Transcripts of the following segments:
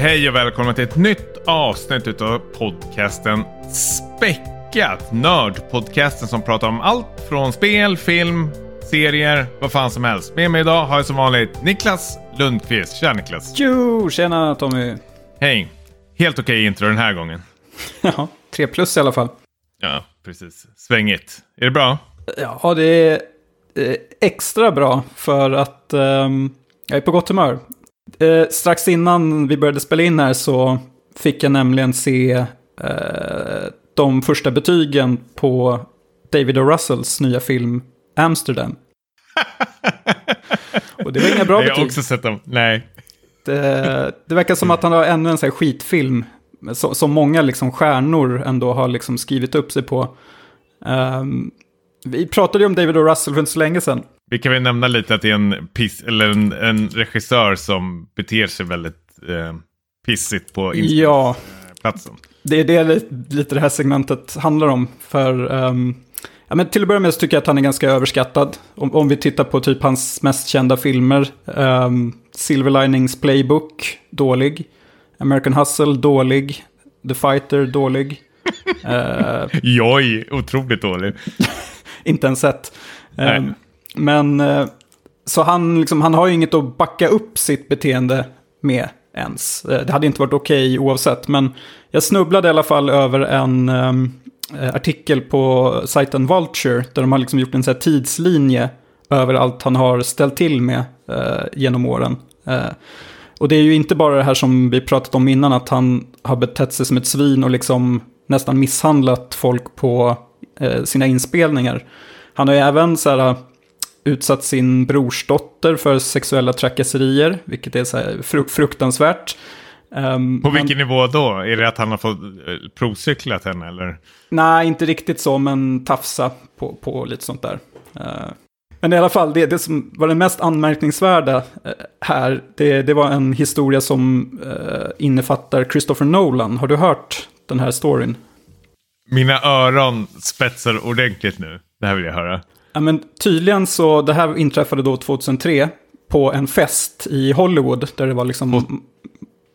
Hej och välkomna till ett nytt avsnitt av podcasten Späckat. Nördpodcasten som pratar om allt från spel, film, serier, vad fan som helst. Med mig idag har jag som vanligt Niklas Lundqvist. Tja Niklas! Jo, tjena Tommy! Hej! Helt okej okay intro den här gången. Ja, tre plus i alla fall. Ja, precis. Svängigt. Är det bra? Ja, det är extra bra för att um, jag är på gott humör. Uh, strax innan vi började spela in här så fick jag nämligen se uh, de första betygen på David O. Russells nya film Amsterdam. Och det var inga bra betyg. Jag har också sett dem. Nej. Det, det verkar som att han har ännu en sån här skitfilm. Som många liksom stjärnor ändå har liksom skrivit upp sig på. Um, vi pratade ju om David O. Russell för inte så länge sedan. Vi kan väl nämna lite att det är en, piss, eller en, en regissör som beter sig väldigt eh, pissigt på inspelningsplatsen. Ja, det är det lite det här segmentet handlar om. För um, ja, men till att börja med så tycker jag att han är ganska överskattad. Om, om vi tittar på typ hans mest kända filmer. Um, Silver Linings Playbook, dålig. American Hustle, dålig. The Fighter, dålig. uh, Joj, otroligt dålig. inte ens sett. Eh, men eh, så han, liksom, han har ju inget att backa upp sitt beteende med ens. Eh, det hade inte varit okej okay oavsett. Men jag snubblade i alla fall över en um, artikel på sajten Vulture. Där de har liksom gjort en så tidslinje över allt han har ställt till med uh, genom åren. Uh, och det är ju inte bara det här som vi pratat om innan, att han har betett sig som ett svin och liksom nästan misshandlat folk på uh, sina inspelningar. Han har ju även så här, utsatt sin brorsdotter för sexuella trakasserier, vilket är så fruktansvärt. Um, på vilken men, nivå då? Är det att han har fått eh, provcyklat henne eller? Nej, inte riktigt så, men tafsa på, på lite sånt där. Uh, men i alla fall, det, det som var det mest anmärkningsvärda uh, här, det, det var en historia som uh, innefattar Christopher Nolan. Har du hört den här storyn? Mina öron spetsar ordentligt nu. Det här vill jag höra. Ja, men tydligen så, det här inträffade då 2003 på en fest i Hollywood där det var liksom och...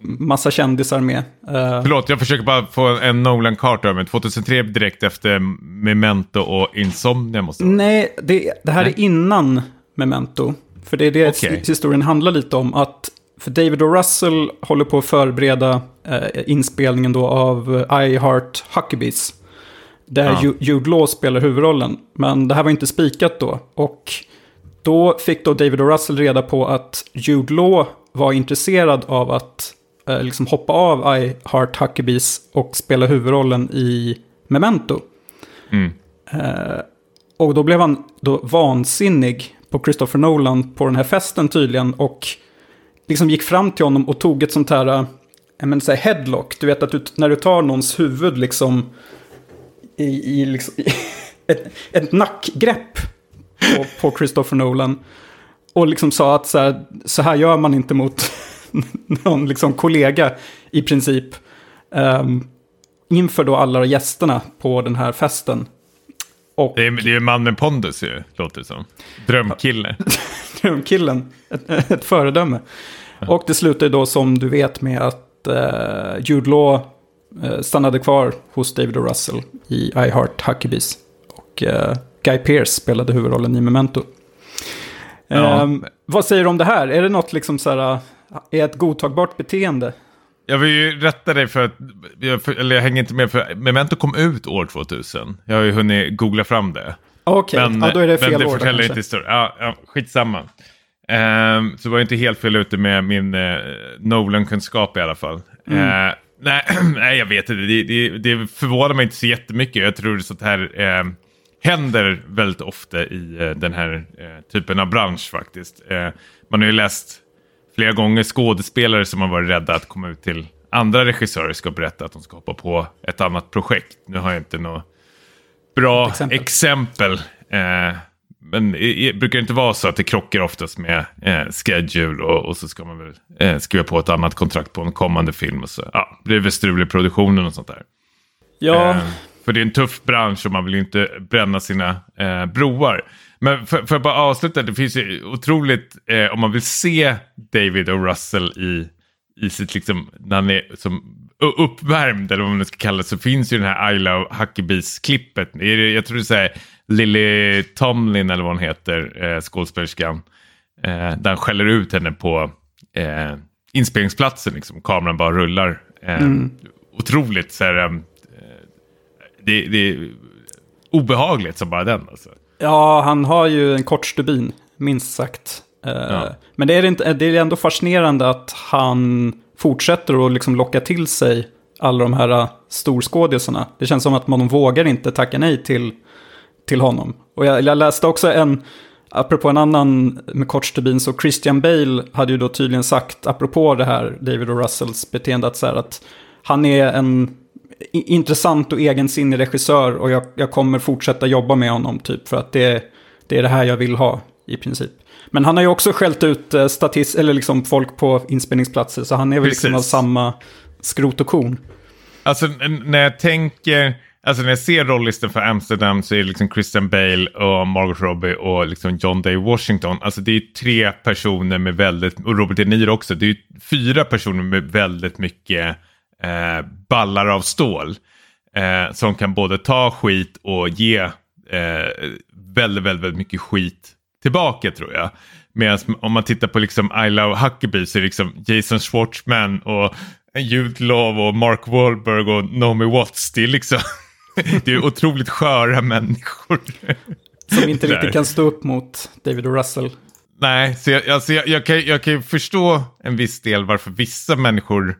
massa kändisar med. Uh... Förlåt, jag försöker bara få en Nolan-karta över 2003 direkt efter Memento och Insomnia måste vara. Nej, det, det här Nej. är innan Memento. För det är det okay. historien handlar lite om. Att för David och Russell håller på att förbereda eh, inspelningen då av I Heart Huckabees. Där ja. Jude Law spelar huvudrollen. Men det här var inte spikat då. Och då fick då David och Russell reda på att Jude Law var intresserad av att eh, liksom hoppa av I Heart Huckabees och spela huvudrollen i Memento. Mm. Eh, och då blev han då vansinnig på Christopher Nolan på den här festen tydligen. Och liksom gick fram till honom och tog ett sånt här, äh, men, så här headlock. Du vet att du, när du tar någons huvud liksom i, i, liksom, ett, ett nackgrepp på, på Christopher Nolan. Och liksom sa att så här, så här gör man inte mot någon liksom kollega i princip. Um, inför då alla gästerna på den här festen. Och... Det, är, det är man med pondus ju, låter det som. Drömkille. Drömkillen, ett, ett föredöme. Och det slutade då som du vet med att uh, Jude Law stannade kvar hos David och Russell i I Heart Huckabees. Och uh, Guy Pearce spelade huvudrollen i Memento. Ja. Um, vad säger du om det här? Är det något liksom så här, är ett godtagbart beteende? Jag vill ju rätta dig för att, jag, eller jag hänger inte med för Memento kom ut år 2000. Jag har ju hunnit googla fram det. Okej, okay. ja, då är det fel men det år. förtäller inte historien. Ja, ja, skitsamma. Um, så var jag inte helt fel ute med min uh, Nolan-kunskap i alla fall. Mm. Uh, nej, nej, jag vet inte. Det, det, det förvånar mig inte så jättemycket. Jag tror sånt här uh, händer väldigt ofta i uh, den här typen av bransch faktiskt. man har ju läst flera gånger skådespelare som har varit rädda att komma ut till andra regissörer ska berätta att de ska hoppa på ett annat projekt. Nu har jag inte något bra exempel. exempel men det brukar inte vara så att det krockar oftast med eh, schedule och, och, så ska man väl eh, skriva på ett annat kontrakt på en kommande film och så ja, blir det väl strul i produktionen och sånt där. Ja. Eh, för det är en tuff bransch och man vill ju inte bränna sina eh, broar. Men för, för att bara avsluta, det finns ju otroligt, eh, om man vill se David och Russell i i sitt liksom, när han är som uppvärmd eller vad man ska kalla det, så finns ju den här I Love Huckabees-klippet. Jag tror det är Lily Tomlin eller vad hon heter, eh, skådespelerskan. Eh, där han skäller ut henne på eh, inspelningsplatsen, liksom. kameran bara rullar. Eh, mm. Otroligt så här, eh, det, det är obehagligt som bara den. Alltså. Ja, han har ju en kort stubin, minst sagt. Eh, ja. Men det är, inte, det är ändå fascinerande att han fortsätter att liksom locka till sig alla de här storskådisarna. Det känns som att man vågar inte tacka nej till, till honom. Och jag, jag läste också en, apropå en annan med kort stubin, så Christian Bale hade ju då tydligen sagt, apropå det här David och Russells beteende, att, så här, att han är en intressant och egensinnig regissör och jag, jag kommer fortsätta jobba med honom typ för att det, det är det här jag vill ha i princip. Men han har ju också skällt ut eh, statist, eller liksom folk på inspelningsplatser, så han är väl liksom av samma skrot och korn. Alltså när jag tänker, alltså när jag ser rollisten för Amsterdam så är det liksom Christian Bale och Margot Robbie och liksom John Day Washington. Alltså det är tre personer med väldigt, och Robert De Niro också, det är fyra personer med väldigt mycket eh, ballar av stål. Eh, som kan både ta skit och ge eh, väldigt, väldigt, väldigt mycket skit tillbaka tror jag. Medan om man tittar på liksom I Love Huckabee så är det liksom Jason Schwartzman och Jude Law och Mark Wahlberg och Naomi Watts. Det är liksom det är otroligt sköra människor. Som inte riktigt kan stå upp mot David och Russell. Nej, så jag, alltså jag, jag, kan, jag kan förstå en viss del varför vissa människor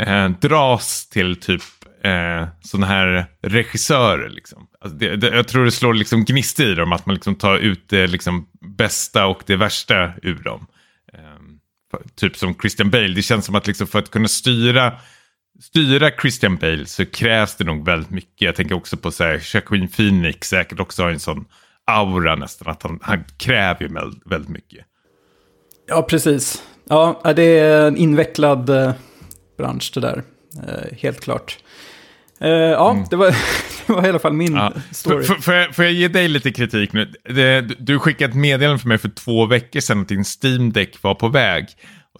eh, dras till typ eh, sådana här regissörer. Liksom. Alltså det, det, jag tror det slår liksom gnistor i dem att man liksom tar ut det liksom bästa och det värsta ur dem. Eh, typ som Christian Bale, det känns som att liksom för att kunna styra styra Christian Bale så krävs det nog väldigt mycket. Jag tänker också på så här, Joaquin Phoenix säkert också har en sån aura nästan. Att han, han kräver ju väldigt mycket. Ja, precis. Ja, det är en invecklad eh, bransch det där. Eh, helt klart. Eh, ja, mm. det, var, det var i alla fall min ja. story. F får, jag, får jag ge dig lite kritik nu? Det, du skickade ett meddelande för mig för två veckor sedan att din Steam Deck var på väg.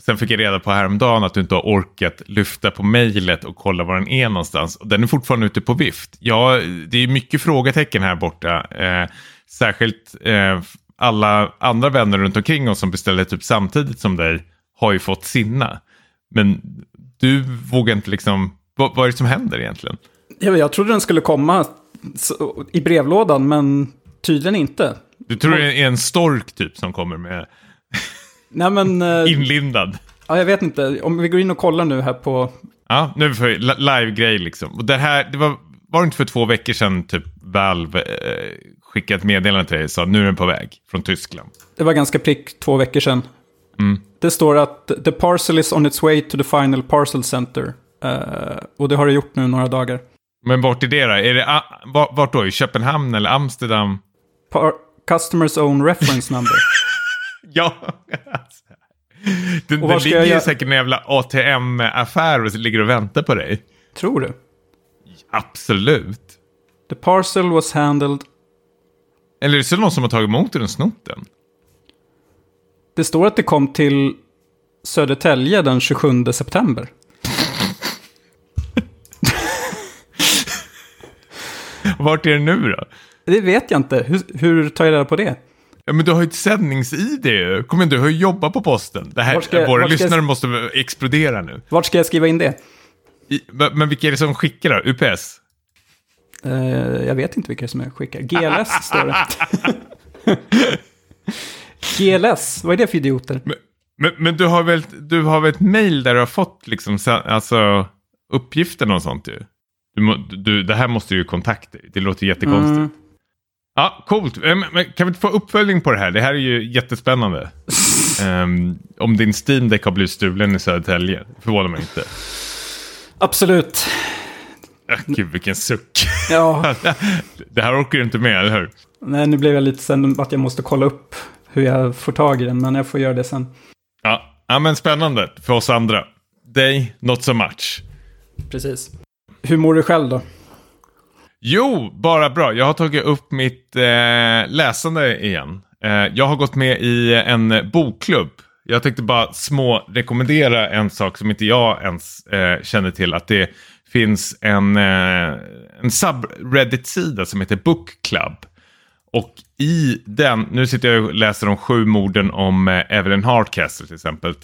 Sen fick jag reda på häromdagen att du inte har orkat lyfta på mejlet och kolla var den är någonstans. Och den är fortfarande ute på vift. Ja, det är mycket frågetecken här borta. Eh, särskilt eh, alla andra vänner runt omkring oss som beställde typ samtidigt som dig har ju fått sina. Men du vågar inte liksom, vad, vad är det som händer egentligen? Jag, jag trodde den skulle komma i brevlådan, men tydligen inte. Du tror det är en stork typ som kommer med Nej, men, eh, inlindad? Ja, jag vet inte. Om vi går in och kollar nu här på... Ja, nu för live-grej liksom. Och det här, det var, var det inte för två veckor sedan typ Valve eh, skickade ett meddelande till dig och sa nu är den på väg från Tyskland? Det var ganska prick två veckor sedan. Mm. Det står att the parcel is on its way to the final parcel center. Uh, och det har det gjort nu några dagar. Men vart är det då? Är det vart då? I Köpenhamn eller Amsterdam? Par Customers own reference number. ja. det, det ligger jag... säkert en jävla ATM-affär och ligger och väntar på dig. Tror du? Absolut. The parcel was handled... Eller är det så någon som har tagit emot den och snott den? Det står att det kom till Södertälje den 27 september. Vart är det nu då? Det vet jag inte. Hur, hur tar jag reda på det? Ja, men du har ju ett sändnings-id Kom igen, du har ju jobbat på posten. Det här, ska, våra lyssnare jag... måste explodera nu. Vart ska jag skriva in det? I, men vilka är det som skickar då? UPS? Uh, eh, jag vet inte vilka som skickar. GLS står det. GLS, vad är det för idioter? Men, men, men, du har väl du har väl ett mail där du har fått liksom, alltså, uppgifter och sånt ju? Du, du, det här måste ju kontakta Det låter jättekonstigt. Mm. Ja, coolt. Men kan vi inte få uppföljning på det här? Det här är ju jättespännande. um, om din Steam Deck har blivit stulen i Södertälje. Förvånar mig inte. Absolut. Äh, gud, vilken suck. Ja. det här orkar du inte med, eller hur? Nej, nu blev jag lite sen att jag måste kolla upp hur jag får tag i den, men jag får göra det sen. Ja, ja men spännande för oss andra. Dig, not so much. Precis. Hur mår du själv då? Jo, bara bra. Jag har tagit upp mitt eh, läsande igen. Eh, jag har gått med i en bokklubb Jag tänkte bara små rekommendera en sak som inte jag ens eh, känner till. Att det finns en, eh, en subreddit-sida som heter Book Club. Och i den, nu sitter jag och läser om sju morden om eh, Evelyn Hardcastle till exempel.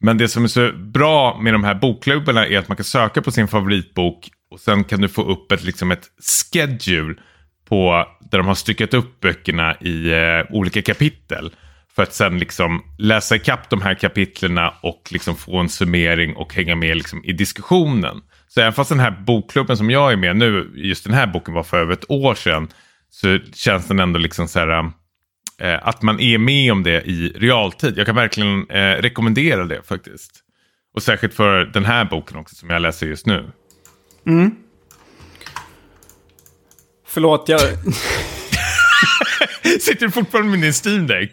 Men det som är så bra med de här bokklubbarna är att man kan söka på sin favoritbok och sen kan du få upp ett, liksom ett schedule på, där de har styckat upp böckerna i eh, olika kapitel. För att sen liksom läsa ikapp de här kapitlerna och liksom få en summering och hänga med liksom i diskussionen. Så även fast den här bokklubben som jag är med nu, just den här boken var för över ett år sedan, så känns den ändå liksom så här, eh, att man är med om det i realtid. Jag kan verkligen eh, rekommendera det faktiskt. Och särskilt för den här boken också som jag läser just nu. Mm. Förlåt, jag... Sitter du fortfarande med din Steam Deck?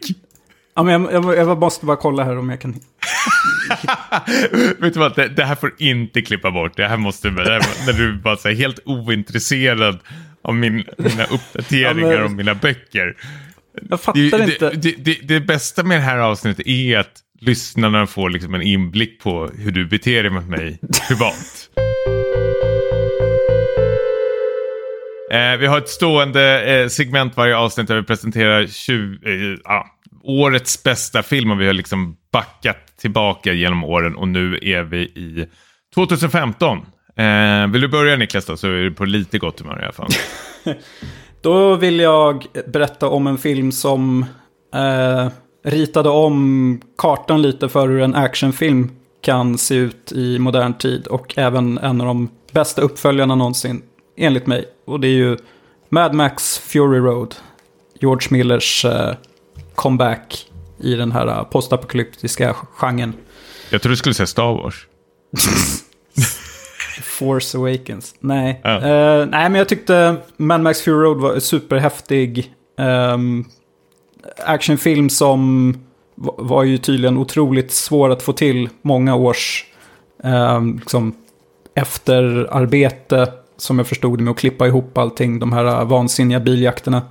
Ja, men jag, jag, jag måste bara kolla här om jag kan... Vet du vad, det, det, här får inte klippa bort. Det här måste, det här, när du bara är helt ointresserad av min, mina uppdateringar ja, men... om mina böcker. Jag fattar det, inte. Det, det, det, bästa med det här avsnittet är att lyssnarna får liksom en inblick på hur du beter dig mot mig privat. Eh, vi har ett stående eh, segment varje avsnitt där vi presenterar 20, eh, ah, årets bästa film och vi har liksom backat tillbaka genom åren och nu är vi i 2015. Eh, vill du börja Niklas då så är du på lite gott humör i alla fall. då vill jag berätta om en film som eh, ritade om kartan lite för hur en actionfilm kan se ut i modern tid och även en av de bästa uppföljarna någonsin enligt mig. Och det är ju Mad Max Fury Road, George Millers eh, comeback i den här uh, postapokalyptiska genren. Jag tror du skulle säga Star Wars. Force Awakens. Nej. Ja. Uh, nej, men jag tyckte Mad Max Fury Road var en superhäftig um, actionfilm som var ju tydligen otroligt svår att få till många års um, liksom, efterarbete som jag förstod det med att klippa ihop allting, de här äh, vansinniga biljakterna.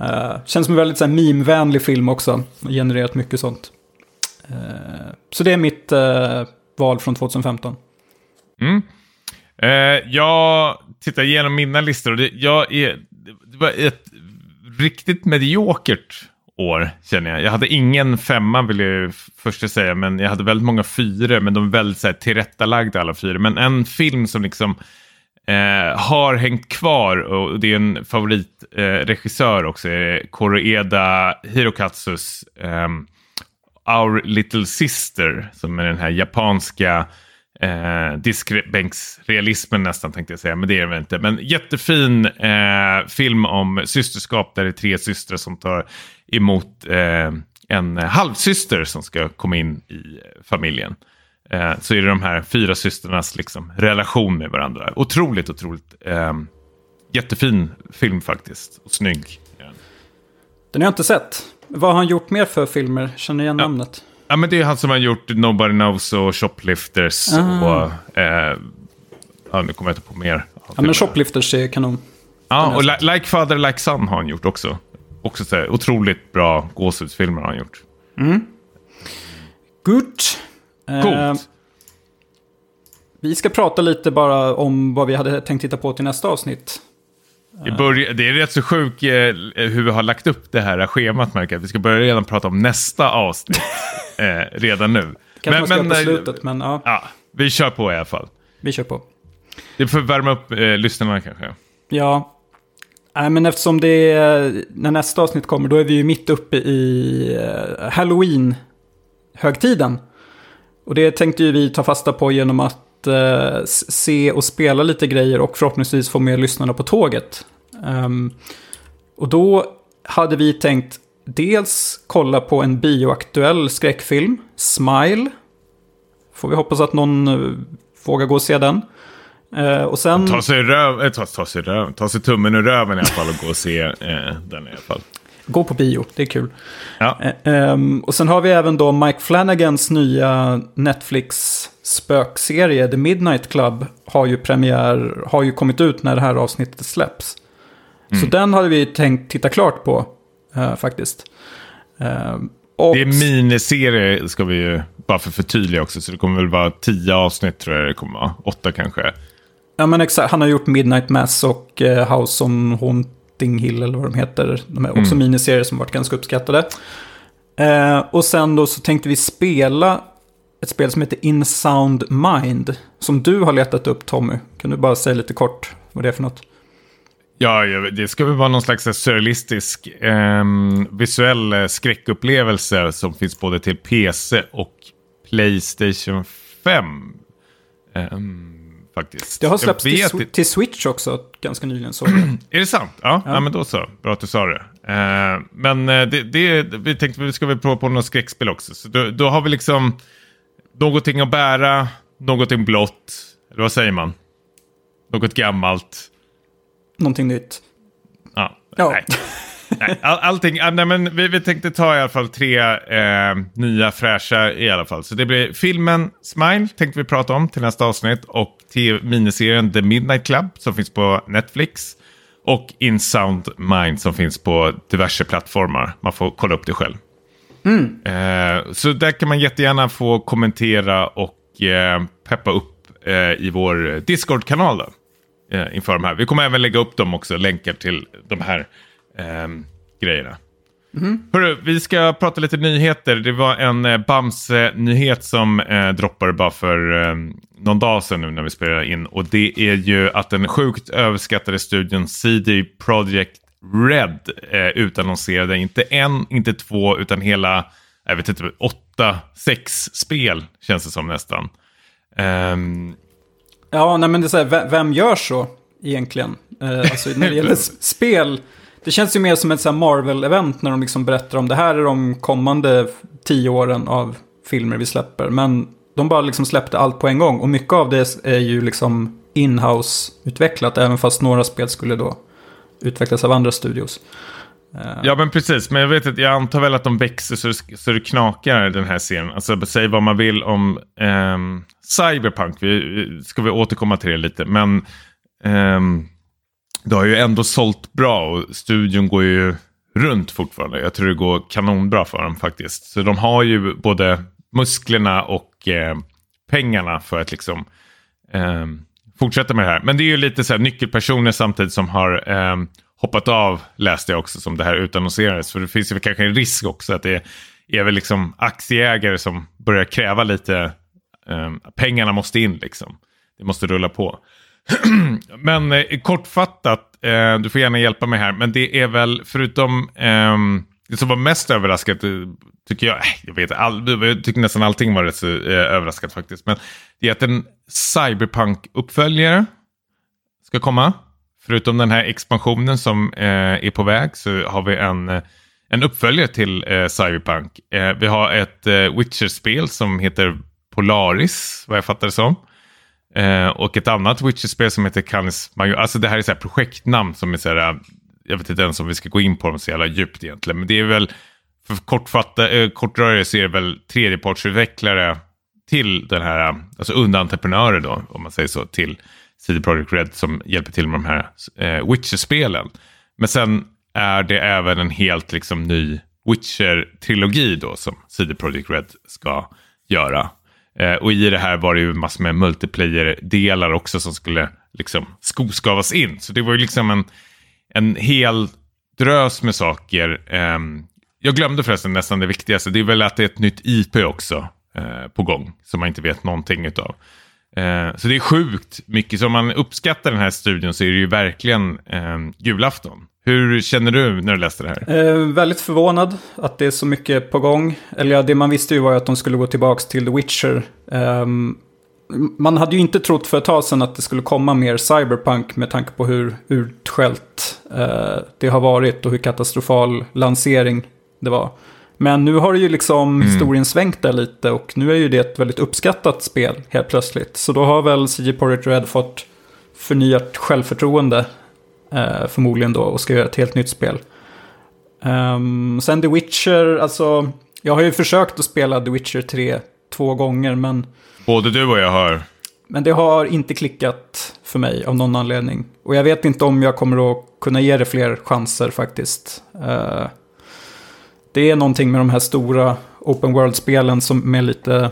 Uh, känns som en väldigt så här, meme-vänlig film också. Genererat mycket sånt. Uh, så det är mitt uh, val från 2015. Mm. Eh, jag tittar igenom mina listor och det, jag är, det var ett riktigt mediokert år känner jag. Jag hade ingen femma vill jag först säga, men jag hade väldigt många fyra, men de är väldigt så här, tillrättalagda alla fyra. Men en film som liksom eh, har hängt kvar och det är en favoritregissör eh, också. Eh, Koroeda Hirokatsus eh, Our Little Sister som är den här japanska eh, diskbänksrealismen nästan tänkte jag säga, men det är det inte. Men jättefin eh, film om systerskap där det är tre systrar som tar emot eh, en halvsyster som ska komma in i eh, familjen eh, så är det de här fyra systrarnas liksom, relation med varandra. Otroligt, otroligt eh, jättefin film faktiskt. Och snygg. Den har jag inte sett. Vad har han gjort mer för filmer? Känner igen ja. namnet? Ja, men det är han som har gjort Nobody Knows och Shoplifters. Aha. Och, eh, ja, nu kommer jag inte på mer. Ja, men Shoplifters är kanon. Ja, och Like Father Like Son har han gjort också. Också så här, otroligt bra gåshudsfilmer har han gjort. Mm. Good. Coolt. Eh, vi ska prata lite bara om vad vi hade tänkt titta på till nästa avsnitt. Börjar, det är rätt så sjukt eh, hur vi har lagt upp det här schemat märker jag. Vi ska börja redan prata om nästa avsnitt eh, redan nu. Kanske men, man ska men, på eh, slutet, men ja. ja. Vi kör på i alla fall. Vi kör på. Det får värma upp eh, lyssnarna kanske. Ja. Nej, men eftersom det är, när nästa avsnitt kommer, då är vi ju mitt uppe i uh, Halloween-högtiden. Och det tänkte ju vi ta fasta på genom att eh, se och spela lite grejer och förhoppningsvis få med lyssnarna på tåget. Um, och då hade vi tänkt dels kolla på en bioaktuell skräckfilm, Smile. Får vi hoppas att någon uh, vågar gå och se den. Uh, och sen... Ta sig, röv, eh, ta, ta, sig röv, ta sig tummen ur röven i alla fall och gå och se uh, den i alla fall. Gå på bio, det är kul. Ja. Um, och sen har vi även då Mike Flanagans nya Netflix spökserie The Midnight Club har ju premiär, har ju kommit ut när det här avsnittet släpps. Mm. Så den hade vi tänkt titta klart på uh, faktiskt. Uh, Och... Det är miniserie ska vi ju bara för förtydliga också. Så det kommer väl vara tio avsnitt tror jag det kommer vara. Åtta kanske. Ja men exakt. Han har gjort Midnight Mass och uh, House on Haunting Hill eller vad de heter. De är också mm. miniserier som varit ganska uppskattade. Uh, och sen då så tänkte vi spela ett spel som heter In Sound Mind. Som du har letat upp Tommy. Kan du bara säga lite kort vad det är för något? Ja, det ska väl vara någon slags surrealistisk eh, visuell eh, skräckupplevelse som finns både till PC och Playstation 5. Eh, faktiskt. Det har släppts till, till, Switch också ganska nyligen. Så. är det sant? Ja, ja. ja, men då så. Bra att du sa det. Eh, men eh, det, det, vi tänkte vi ska väl prova på något skräckspel också. Så då, då har vi liksom någonting att bära, någonting blått. Eller vad säger man? Något gammalt någonting nytt. Ja. ja. Nej. Nej, all, allting, nej, men vi, vi tänkte ta i alla fall tre eh, nya fräscha i alla fall. Så det blir filmen Smile tänkte vi prata om till nästa avsnitt och miniserien The Midnight Club som finns på Netflix. Och In Sound Mind som finns på diverse plattformar. Man får kolla upp det själv. Mm. Eh, så där kan man jättegärna få kommentera och eh, peppa upp eh, i vår Discord-kanal. Då eh, inför de här. Vi kommer även lägga upp dem också, länkar till de här grejerna. Mm. Hörru, vi ska prata lite nyheter. Det var en eh, Bamse-nyhet som eh, droppade bara för eh, någon dag sedan nu när vi spelade in. Och det är ju att den sjukt överskattade studion CD Projekt Red eh, utannonserade inte en, inte två, utan hela, jag vet inte, åtta, sex spel känns det som nästan. Um, Ja, nej men det är så här, vem gör så egentligen? Eh, alltså när det gäller spel. Det känns ju mer som ett Marvel-event när de liksom berättar om det här är de kommande tio åren av filmer vi släpper. Men de bara liksom släppte allt på en gång. Och mycket av det är ju liksom inhouse-utvecklat. Även fast några spel skulle då utvecklas av andra studios. Eh. Ja men precis, men jag vet att jag antar väl att de växer så det, så det knakar den här serien. Alltså säg vad man vill om um, Cyberpunk, vi, ska vi återkomma till det lite. Men um, det har ju ändå sålt bra och studion går ju runt fortfarande. Jag tror det går kanonbra för dem faktiskt. Så de har ju både musklerna och eh, pengarna för att liksom eh, fortsätta med det här. Men det är ju lite så här nyckelpersoner samtidigt som har eh, hoppat av läste jag också som det här utannonserades. För det finns ju kanske en risk också att det är väl liksom aktieägare som börjar kräva lite, eh, pengarna måste in liksom. Det måste rulla på. men eh, kortfattat, eh, du får gärna hjälpa mig här, men det är väl förutom eh, det som var mest överraskat, eh, tycker jag, eh, jag vet all, jag tycker nästan allting var rätt så eh, överraskat faktiskt, men det är att en cyberpunk-uppföljare ska komma. Förutom den här expansionen som eh, är på väg så har vi en, eh, en uppföljare till eh, Cyberpunk. Eh, vi har ett eh, Witcher-spel som heter Polaris, vad jag fattar det som. Eh, och ett annat Witcher-spel som heter Canis Major. Alltså det här är så här projektnamn som är så här, eh, jag vet inte ens om vi ska gå in på dem så jävla djupt egentligen. Men det är väl, för kortfatta, eh, kortrörare så är det väl tredjepartsutvecklare till den här, eh, alltså underentreprenörer då, om man säger så, till CD Projekt Red som hjälper till med de här eh, Witcher-spelen. Men sen är det även en helt liksom, ny Witcher-trilogi då som CD Projekt Red ska göra. Eh, och i det här var det ju massor med multiplayer-delar också som skulle liksom skoskavas in. Så det var ju liksom en, en hel drös med saker. Eh, jag glömde förresten nästan det viktigaste. Det är väl att det är ett nytt IP också eh, på gång. Som man inte vet någonting utav. Eh, så det är sjukt mycket. Så om man uppskattar den här studion så är det ju verkligen eh, julafton. Hur känner du när du läste det här? Eh, väldigt förvånad att det är så mycket på gång. Eller ja, det man visste ju var att de skulle gå tillbaka till The Witcher. Eh, man hade ju inte trott för ett tag sedan att det skulle komma mer cyberpunk med tanke på hur utskällt eh, det har varit och hur katastrofal lansering det var. Men nu har ju liksom mm. historien svängt där lite och nu är ju det ett väldigt uppskattat spel helt plötsligt. Så då har väl CG Projekt Red fått förnyat självförtroende förmodligen då och ska göra ett helt nytt spel. Um, sen The Witcher, alltså jag har ju försökt att spela The Witcher 3 två gånger men... Både du och jag har. Men det har inte klickat för mig av någon anledning. Och jag vet inte om jag kommer att kunna ge det fler chanser faktiskt. Uh, det är någonting med de här stora open world-spelen som är lite...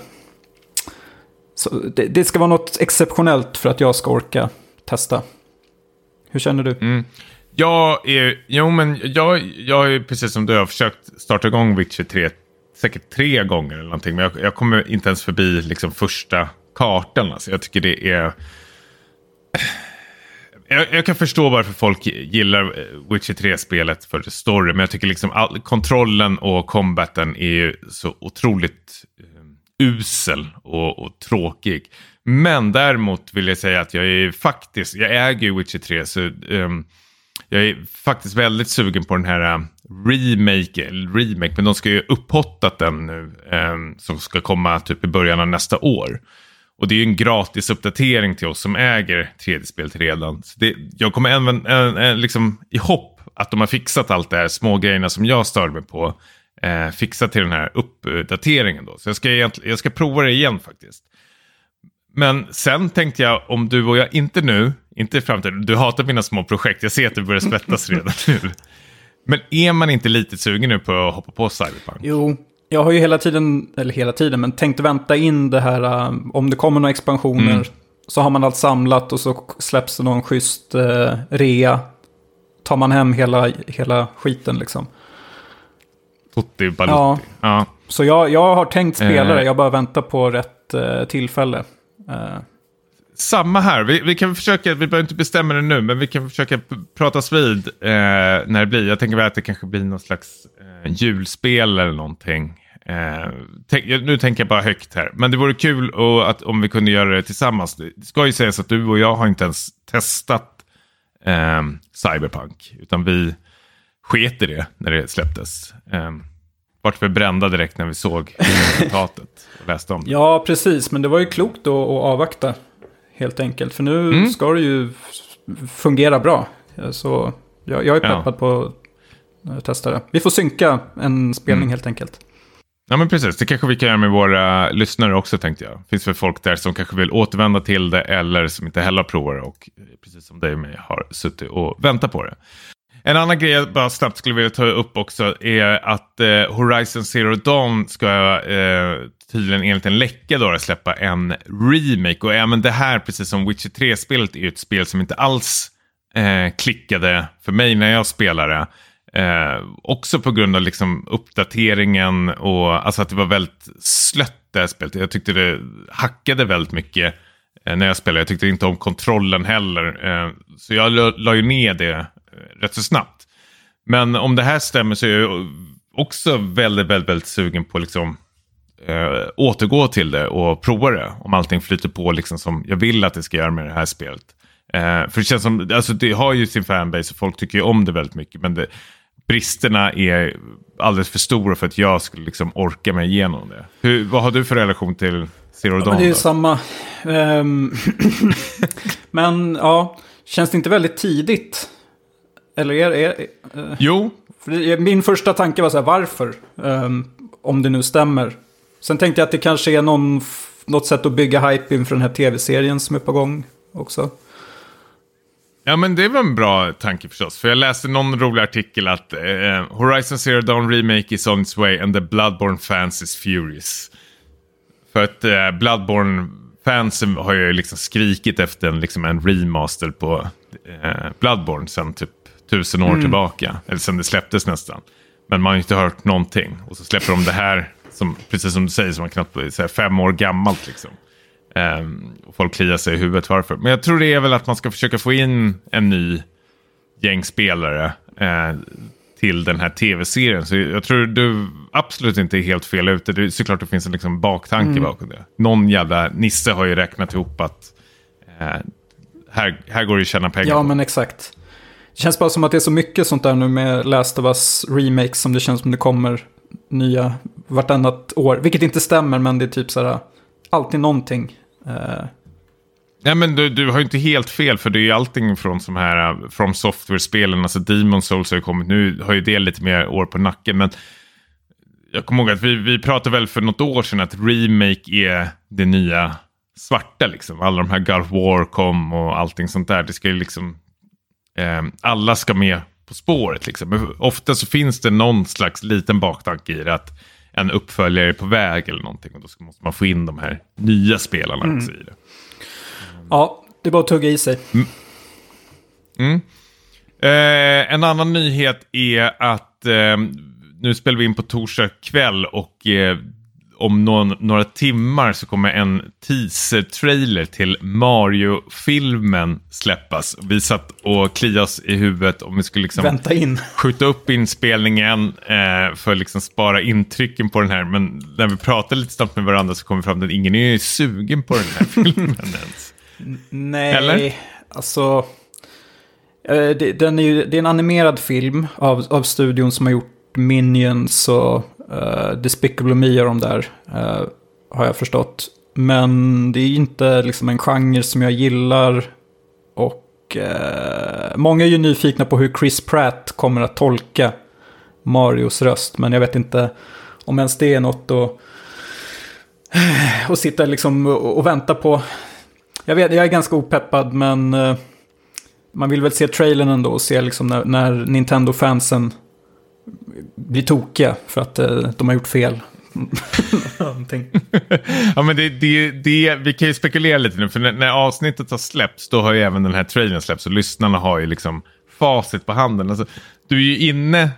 Det, det, ska vara något exceptionellt för att jag ska orka testa. Hur känner du? Mm. Jag är, jo men jag, jag är precis som du har försökt starta igång Witcher 3 säkert tre gånger eller någonting. Men jag, jag kommer inte ens förbi liksom första kartan. Alltså. Jag tycker det är... Jag, jag, kan förstå varför folk gillar eh, Witcher 3-spelet för story. Men jag tycker liksom all, kontrollen och combaten är ju så otroligt uh, usel och, och, tråkig. Men däremot vill jag säga att jag är faktiskt, jag äger ju Witcher 3. Så um, jag är faktiskt väldigt sugen på den här uh, remake, eller remake, men de ska ju upphottat den nu. Um, som ska komma typ i början av nästa år. Och det är ju en gratis uppdatering till oss som äger 3D-spelet redan. Så det, jag kommer även, äh, äh, liksom, i hopp att de har fixat allt det här små grejerna som jag stör mig på. Eh, fixa till den här uppdateringen då. Så jag ska, jag ska prova det igen faktiskt. Men sen tänkte jag om du och jag, inte nu, inte i framtiden, du hatar mina små projekt, jag ser att du börjar svettas redan nu. Men är man inte lite sugen nu på att hoppa på Cyberpunk? Jo, jag har ju hela tiden, eller hela tiden, men tänkt vänta in det här, uh, om det kommer några expansioner, mm. så har man allt samlat och så släpps det någon schysst uh, rea. Tar man hem hela, hela skiten liksom. Tutti balutti. Ja. ja. Så jag, jag har tänkt spela det, eh. jag bara väntar på rätt uh, tillfälle. Samma här. Vi, vi, kan försöka, vi behöver inte bestämma det nu, men vi kan försöka pratas vid eh, när det blir. Jag tänker väl att det kanske blir någon slags eh, julspel eller någonting. Eh, tänk, nu tänker jag bara högt här. Men det vore kul och att, om vi kunde göra det tillsammans. Det ska ju sägas att du och jag har inte ens testat eh, Cyberpunk. Utan vi sket i det när det släpptes. Eh, vart vi brända direkt när vi såg resultatet och läste om det. Ja, precis. Men det var ju klokt att avvakta helt enkelt. För nu mm. ska det ju fungera bra. Så jag, jag är peppad ja. på att testa det. Vi får synka en spelning mm. helt enkelt. Ja men precis, det kanske vi kan göra med våra lyssnare också tänkte jag. Det finns väl folk där som kanske vill återvända till det eller som inte heller provar det och precis som dig och mig har suttit och väntat på det. En annan grej jag bara snabbt skulle vilja ta upp också är att eh, Horizon Zero Dawn ska eh, tydligen enligt en läcka då släppa en remake. Och även det här, precis som Witcher 3-spelet, är ett spel som inte alls eh, klickade för mig när jag spelade. Eh, också på grund av liksom uppdateringen och alltså att det var väldigt slött det här spelet. Jag tyckte det hackade väldigt mycket eh, när jag spelade. Jag tyckte inte om kontrollen heller. Eh, så jag la, la ju ner det eh, rätt så snabbt. Men om det här stämmer så är jag också väldigt, väldigt, väldigt sugen på liksom eh, återgå till det och prova det. Om allting flyter på liksom som jag vill att det ska göra med det här spelet. Eh, för det känns som, alltså det har ju sin fanbase och folk tycker ju om det väldigt mycket. Men det, bristerna är alldeles för stora för att jag skulle liksom orka mig igenom det. Hur, vad har du för relation till Zero Dawn? Ja, det är ju samma. Um, men ja, känns det inte väldigt tidigt? Eller är det... Uh, jo. För min första tanke var så här, varför? Um, om det nu stämmer. Sen tänkte jag att det kanske är någon, något sätt att bygga hype inför den här tv-serien som är på gång också. Ja men det var en bra tanke förstås. För jag läste någon rolig artikel att eh, Horizon Zero Dawn Remake is on its way and the Bloodborne fans is furious. För att eh, Bloodborne fansen har ju liksom skrikit efter en, liksom en remaster på eh, Bloodborne sen typ tusen år mm. tillbaka. Eller sen det släpptes nästan. Men man har ju inte hört någonting. Och så släpper de det här som, precis som du säger, som var knappt här, fem år gammalt. Liksom. Um, och folk kliar sig i huvudet varför. Men jag tror det är väl att man ska försöka få in en ny gäng spelare uh, till den här tv-serien. Så jag tror du absolut inte är helt fel ute. Det är såklart det finns en liksom baktanke mm. bakom det. Någon jävla nisse har ju räknat ihop att uh, här, här går det att tjäna pengar. Ja, men exakt. Det känns bara som att det är så mycket sånt där nu med Last of Us remakes som det känns som det kommer nya vartannat år. Vilket inte stämmer, men det är typ så här, alltid någonting. Eh. Nej, men du, du har ju inte helt fel, för det är ju allting från som här, från from software-spelen, alltså Demon Souls har ju kommit, nu har ju det lite mer år på nacken, men jag kommer ihåg att vi, vi pratade väl för något år sedan att remake är det nya svarta liksom. Alla de här God of War kom och allting sånt där. Det ska ju liksom, eh, alla ska med På spåret liksom. Ofta så finns det någon slags liten baktanke i det att en uppföljare på väg eller någonting. Och då måste man få in de här nya spelarna mm. också i det. Ja, det är bara att tugga i sig. Mm. Mm. Eh, en annan nyhet är att eh, nu spelar vi in på torsdag kväll och eh, om någon, några timmar så kommer en teaser-trailer till Mario-filmen släppas. Vi satt och kliade oss i huvudet om vi skulle liksom Vänta in. skjuta upp inspelningen eh, för att liksom spara intrycken på den här. Men när vi pratade lite snabbt med varandra så kom vi fram till att ingen är sugen på den här filmen ens. Nej, Eller? alltså... Eh, den är ju, det är en animerad film av, av studion som har gjort Minions och Eh, uh, Despicable Me och de där. Uh, har jag förstått. Men det är inte liksom en genre som jag gillar. Och uh, många är ju nyfikna på hur Chris Pratt kommer att tolka Marios röst. Men jag vet inte om ens det är något att, att sitta liksom och, och vänta på. Jag, vet, jag är ganska opeppad men man vill väl se trailern ändå och se liksom när, när Nintendo-fansen blir tokiga för att eh, de har gjort fel. ja, men det, det, det, vi kan ju spekulera lite nu, för när, när, avsnittet har släppts då har ju även den här trailern släppts och lyssnarna har ju liksom facit på handen. Alltså, du är ju inne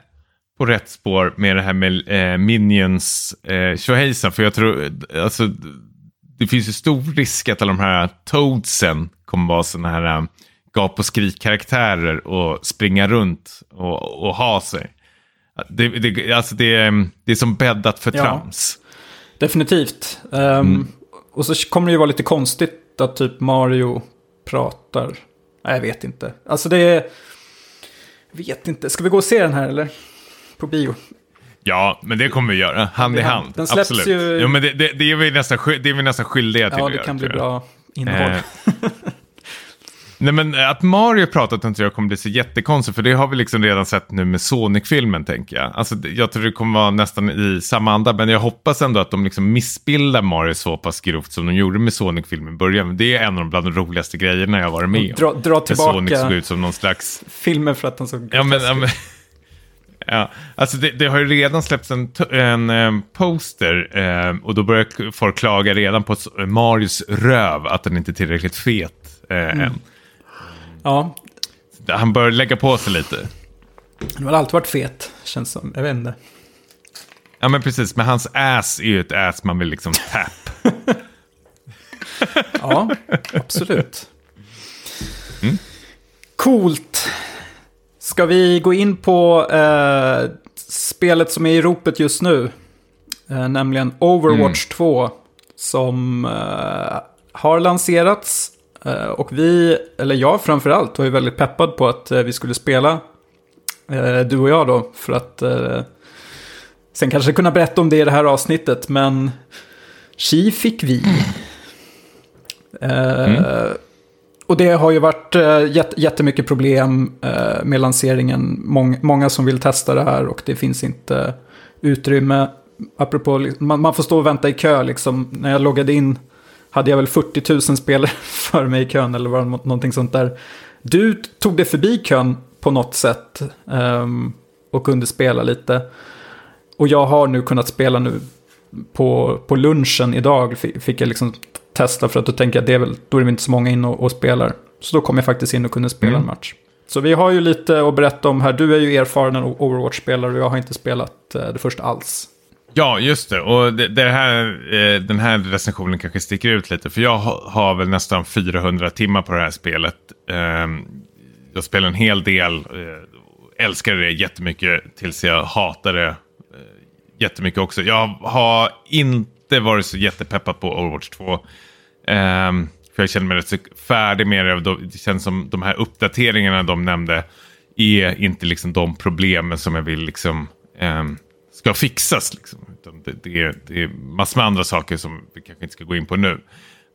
på rätt spår med det här med eh, Minions eh, för jag tror, alltså, det finns ju stor risk att alla de här Toadsen kommer vara sådana här um, gap och skrik-karaktärer och springa runt och, och ha sig. Det, det, alltså det, det är som bäddat för ja, trams. Definitivt. Um, mm. Och så kommer det ju vara lite konstigt att typ Mario pratar. Nej, jag vet inte. Alltså det är... Vet inte. Ska vi gå och se den här eller? På bio. Ja, men det kommer vi göra. Hand i hand. Den släpps Absolut. ju... Jo, men det, det, det, är vi nästan, det är vi nästan skyldiga till ja, att göra. Ja, det kan bli bra innehåll. Eh. Nej men att Mario pratat inte jag kommer bli så jättekonstigt för det har vi liksom redan sett nu med Sonic-filmen tänker jag. Alltså jag tror det kommer vara nästan i samma anda men jag hoppas ändå att de liksom missbildar Mario så pass grovt som de gjorde med Sonic-filmen i början. Det är en av de bland de roligaste grejerna jag varit med om. Dra, dra tillbaka Sonic såg ut som någon slags... Filmen för att den såg ja, men, ja, men... Ja, alltså det, det, har ju redan släppts en, en, en eh, poster eh, och då börjar folk klaga redan på Marios röv, att den inte är tillräckligt fet eh, mm. än. Ja. Han bör lägga på sig lite. Han har alltid varit fet, känns som. Jag vet inte. Ja, men precis. Men hans ass är ju ett ass man vill liksom tap. ja, absolut. Mm. Coolt. Ska vi gå in på eh, spelet som är i ropet just nu? Eh, nämligen Overwatch mm. 2. Som eh, har lanserats och vi, eller jag framförallt, var ju väldigt peppad på att eh, vi skulle spela, eh, du och jag då, för att sen kanske kunna berätta om det i det här avsnittet, men Chi fick vi. Mm. Och det har ju varit jättemycket problem med lanseringen. Många som vill testa det här och det finns inte utrymme. Apropå, man får stå och vänta i kö liksom. När jag loggade in hade jag väl 40 000 spelare för mig i kön eller var någonting sånt där. Du tog det förbi kön på något sätt um, och kunde spela lite. Och jag har nu kunnat spela nu på, på lunchen idag fick jag liksom testa för att då tänker jag det är väl, då är det inte så många in och, och spelar. Så då kom jag faktiskt in och kunde spela mm. en match. Så vi har ju lite att berätta om här. Du är ju erfaren Overwatch-spelare och jag har inte spelat eh, det första alls. Ja, just det. Och det, det här, eh, den här recensionen kanske sticker ut lite. För jag har, väl nästan 400 timmar på det här spelet. Eh, jag spelar en hel del. Eh, älskade det jättemycket tills jag hatade det eh, jättemycket också. Jag har inte varit så jättepeppad på Overwatch 2. Ehm, för jag känner mig rätt så färdig med det. Det känns som de här uppdateringarna de nämnde är inte liksom de problemen som jag vill liksom... Ehm, Ska fixas. Liksom. Utan det, det, är, det är massor med andra saker som vi kanske inte ska gå in på nu.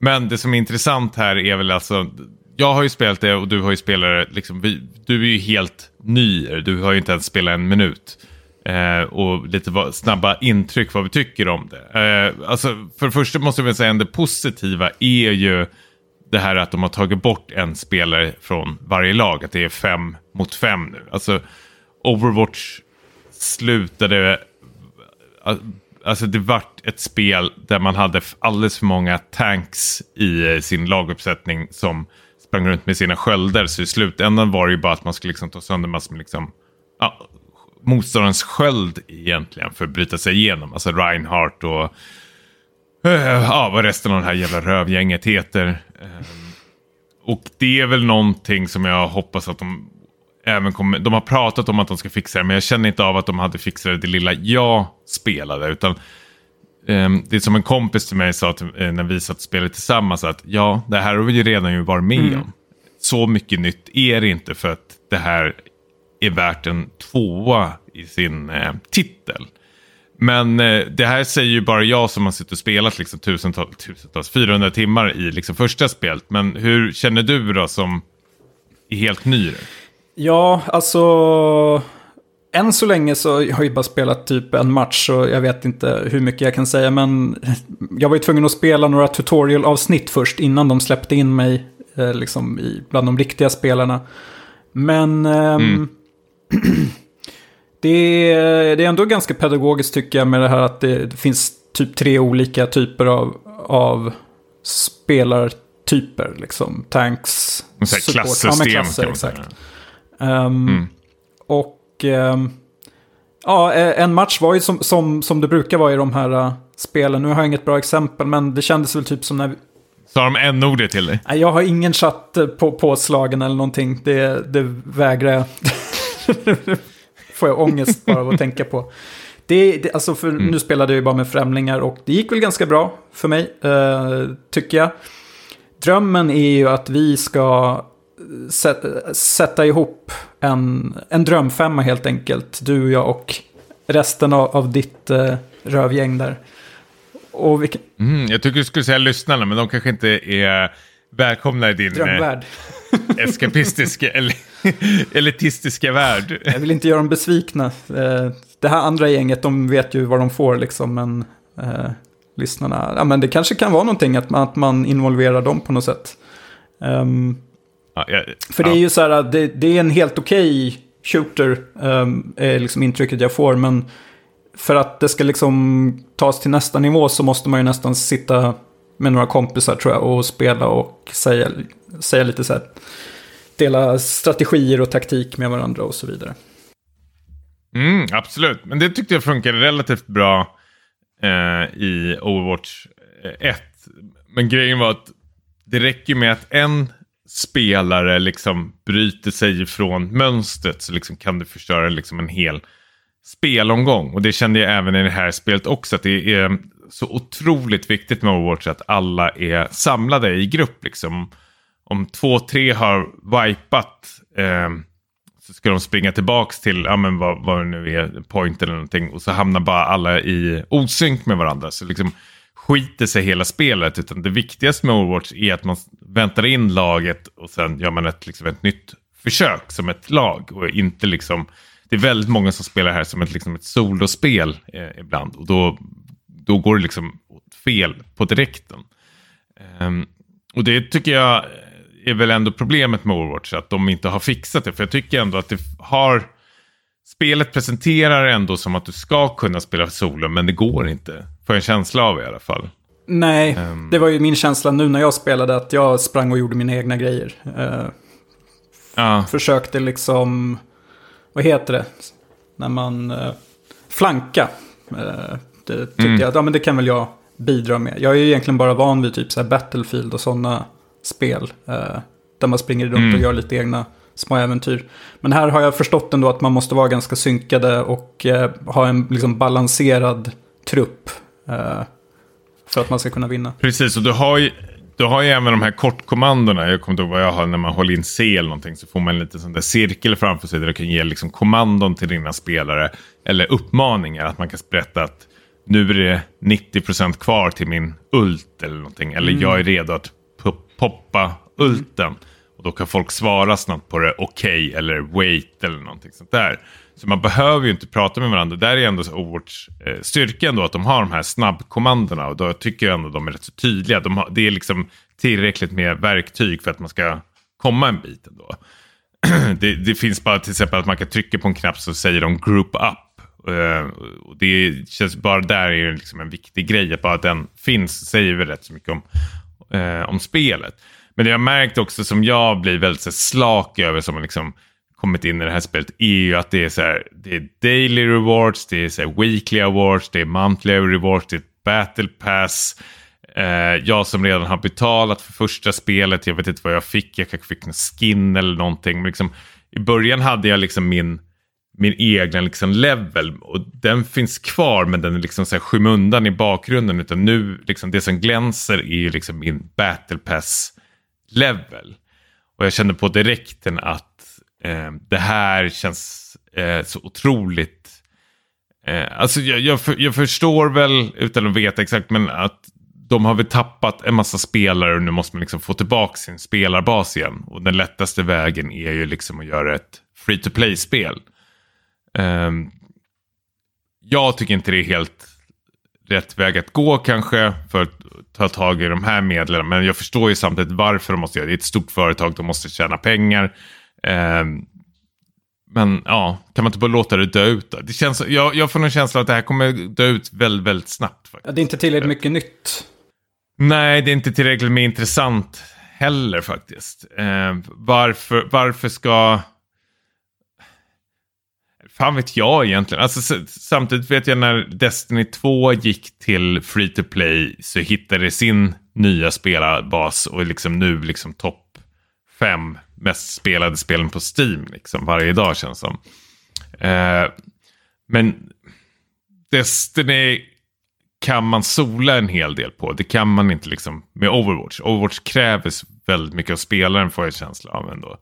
Men det som är intressant här är väl alltså, jag har ju spelat det och du har ju spelat det, liksom, vi, du är ju helt ny, du har ju inte ens spelat en minut. Eh, och lite vad, snabba intryck vad vi tycker om det. Eh, alltså, för det första måste jag säga att det positiva är ju det här att de har tagit bort en spelare från varje lag, att det är fem mot fem nu. Alltså, Overwatch slutade... Alltså det vart ett spel där man hade alldeles för många tanks i eh, sin laguppsättning som sprang runt med sina skölder. Så i slutändan var det ju bara att man skulle liksom ta sönder massor med liksom, ja, motståndarens sköld egentligen för att bryta sig igenom. Alltså Reinhardt och eh, ja, vad resten av det här jävla rövgänget heter. Ehm, och det är väl någonting som jag hoppas att de även kommer... De har pratat om att de ska fixa det, men jag känner inte av att de hade fixat det, det lilla jag spelade. Utan um, det är som en kompis till mig sa till, uh, när vi satt och spelade tillsammans, att ja, det här har vi ju redan ju varit med mm. om. Så mycket nytt är det inte för att det här är värt en tvåa i sin eh, titel. Men eh, det här säger ju bara jag som har suttit och spelat liksom tusentals, tusentals 400 timmar i liksom första spelet. Men hur känner du då som är helt ny? Ja, alltså... Än så länge så har jag ju bara spelat typ en match så jag vet inte hur mycket jag kan säga. Men jag var ju tvungen att spela några tutorial-avsnitt först innan de släppte in mig eh, liksom i, bland de riktiga spelarna. Men... Ehm, mm. det, är, det är ändå ganska pedagogiskt tycker jag med det här att det, det finns typ tre olika typer av, av spelartyper. Liksom. Tanks, Klassystem. Ja, klasser, exakt. Um, mm. Och um, ja, en match var ju som, som, som det brukar vara i de här uh, spelen. Nu har jag inget bra exempel, men det kändes väl typ som när... Vi... Sa de n-ordet till dig? Jag har ingen chatt uh, på påslagen eller någonting. Det, det vägrar jag. får jag ångest bara av att tänka på. Det, det, alltså för mm. Nu spelade jag ju bara med främlingar och det gick väl ganska bra för mig, uh, tycker jag. Drömmen är ju att vi ska sätta ihop en, en drömfemma helt enkelt. Du, jag och resten av, av ditt uh, rövgäng där. Och vilken... mm, jag tycker du skulle säga lyssnarna, men de kanske inte är välkomna i din Drömvärld. eskapistiska eller elitistiska värld. Jag vill inte göra dem besvikna. Eh, det här andra gänget, de vet ju vad de får liksom, men eh, lyssnarna, ja men det kanske kan vara någonting att man, att man involverar dem på något sätt. Um, ja, ja, för det är ju så här, det, det är en helt okej okay shooter, um, är liksom intrycket jag får, men för att det ska liksom tas till nästa nivå så måste man ju nästan sitta med några kompisar tror jag och spela och säga, säga lite så här dela strategier och taktik med varandra och så vidare. Mm, absolut, men det tyckte jag funkade relativt bra eh, i Overwatch 1. Eh, men grejen var att det räcker med att en spelare liksom bryter sig ifrån mönstret så liksom kan du förstöra liksom en hel spelomgång. Och det kände jag även i det här spelet också. Att det är så otroligt viktigt med Overwatch att alla är samlade i grupp. Liksom om två, tre har wipat eh, så ska de springa tillbaks till, ja men vad, vad det nu är, point eller någonting. Och så hamnar bara alla i osynk med varandra. Så liksom skiter sig hela spelet. Utan det viktigaste med Overwatch är att man väntar in laget och sen gör man ett, liksom ett nytt försök som ett lag. Och inte liksom, det är väldigt många som spelar här som ett, liksom ett solospel eh, ibland. Och då, då går det liksom fel på direkten. Um, och det tycker jag är väl ändå problemet med Overwatch, att de inte har fixat det. För jag tycker ändå att det har... Spelet presenterar ändå som att du ska kunna spela solo, men det går inte. Får en känsla av i alla fall. Nej, um... det var ju min känsla nu när jag spelade, att jag sprang och gjorde mina egna grejer. Uh, ja. Försökte liksom, vad heter det, när man uh, flanka. Uh, det tyckte mm. jag att ja, men det kan väl jag bidra med. Jag är ju egentligen bara van vid typ så Battlefield och sådana spel. Eh, där man springer runt mm. och gör lite egna små äventyr. Men här har jag förstått ändå att man måste vara ganska synkade och eh, ha en liksom, balanserad trupp. Eh, för att man ska kunna vinna. Precis, och du har ju, du har ju även de här kortkommandona. Jag kommer inte ihåg vad jag har när man håller in C eller någonting. Så får man en liten sån där cirkel framför sig där du kan ge liksom kommandon till dina spelare. Eller uppmaningar. Att man kan berätta att nu är det 90% kvar till min ult eller någonting. Eller mm. jag är redo att poppa ulten. Och då kan folk svara snabbt på det okej okay, eller wait eller någonting sånt där. Så man behöver ju inte prata med varandra. Där är ändå Overwatch eh, styrka ändå att de har de här snabbkommandona. Och då tycker jag ändå de är rätt så tydliga. De har, det är liksom tillräckligt med verktyg för att man ska komma en bit ändå. det, det, finns bara till exempel att man kan trycka på en knapp så säger de group up. Uh, och det känns bara där är liksom en viktig grej. Att bara att den finns säger väl rätt så mycket om, uh, om spelet. Men det jag märkt också som jag blir väldigt så, slak över som liksom kommit in i det här spelet är ju att det är så här, det är daily rewards, det är så weekly awards, det är monthly rewards, det är battle pass. Eh, jag som redan har betalat för första spelet, jag vet inte vad jag fick, jag kanske fick en skin eller någonting. Men liksom, I början hade jag liksom min min egna liksom level. Och den finns kvar men den är liksom så här skymundan i bakgrunden. Utan nu, liksom det som glänser är ju liksom min battle pass level. Och jag kände på direkten att eh, det här känns eh, så otroligt... Eh, alltså jag, jag, för, jag, förstår väl, utan att veta exakt, men att de har väl tappat en massa spelare och nu måste man liksom få tillbaka sin spelarbas igen. Och den lättaste vägen är ju liksom att göra ett free to play-spel. Ehm, jag tycker inte det är helt rätt väg att gå kanske för att ta tag i de här medlen. Men jag förstår ju samtidigt varför de måste göra det. Det är ett stort företag, de måste tjäna pengar. Um, men ja, kan man inte bara låta det dö ut då? Det känns, jag, jag får en känsla att det här kommer dö ut väldigt, väldigt snabbt. Faktiskt. Ja, det är inte tillräckligt mycket nytt. Nej, det är inte tillräckligt med intressant heller faktiskt. Eh, varför, varför ska fan vet jag egentligen. Alltså, samtidigt vet jag när Destiny 2 gick till free to play så hittade sin nya spelarbas och liksom nu liksom topp fem mest spelade spelen på Steam liksom varje dag känns som. Eh, men Destiny kan man sola en hel del på. Det kan man inte liksom med Overwatch. Overwatch kräver väldigt mycket av spelaren får jag känsla av ändå.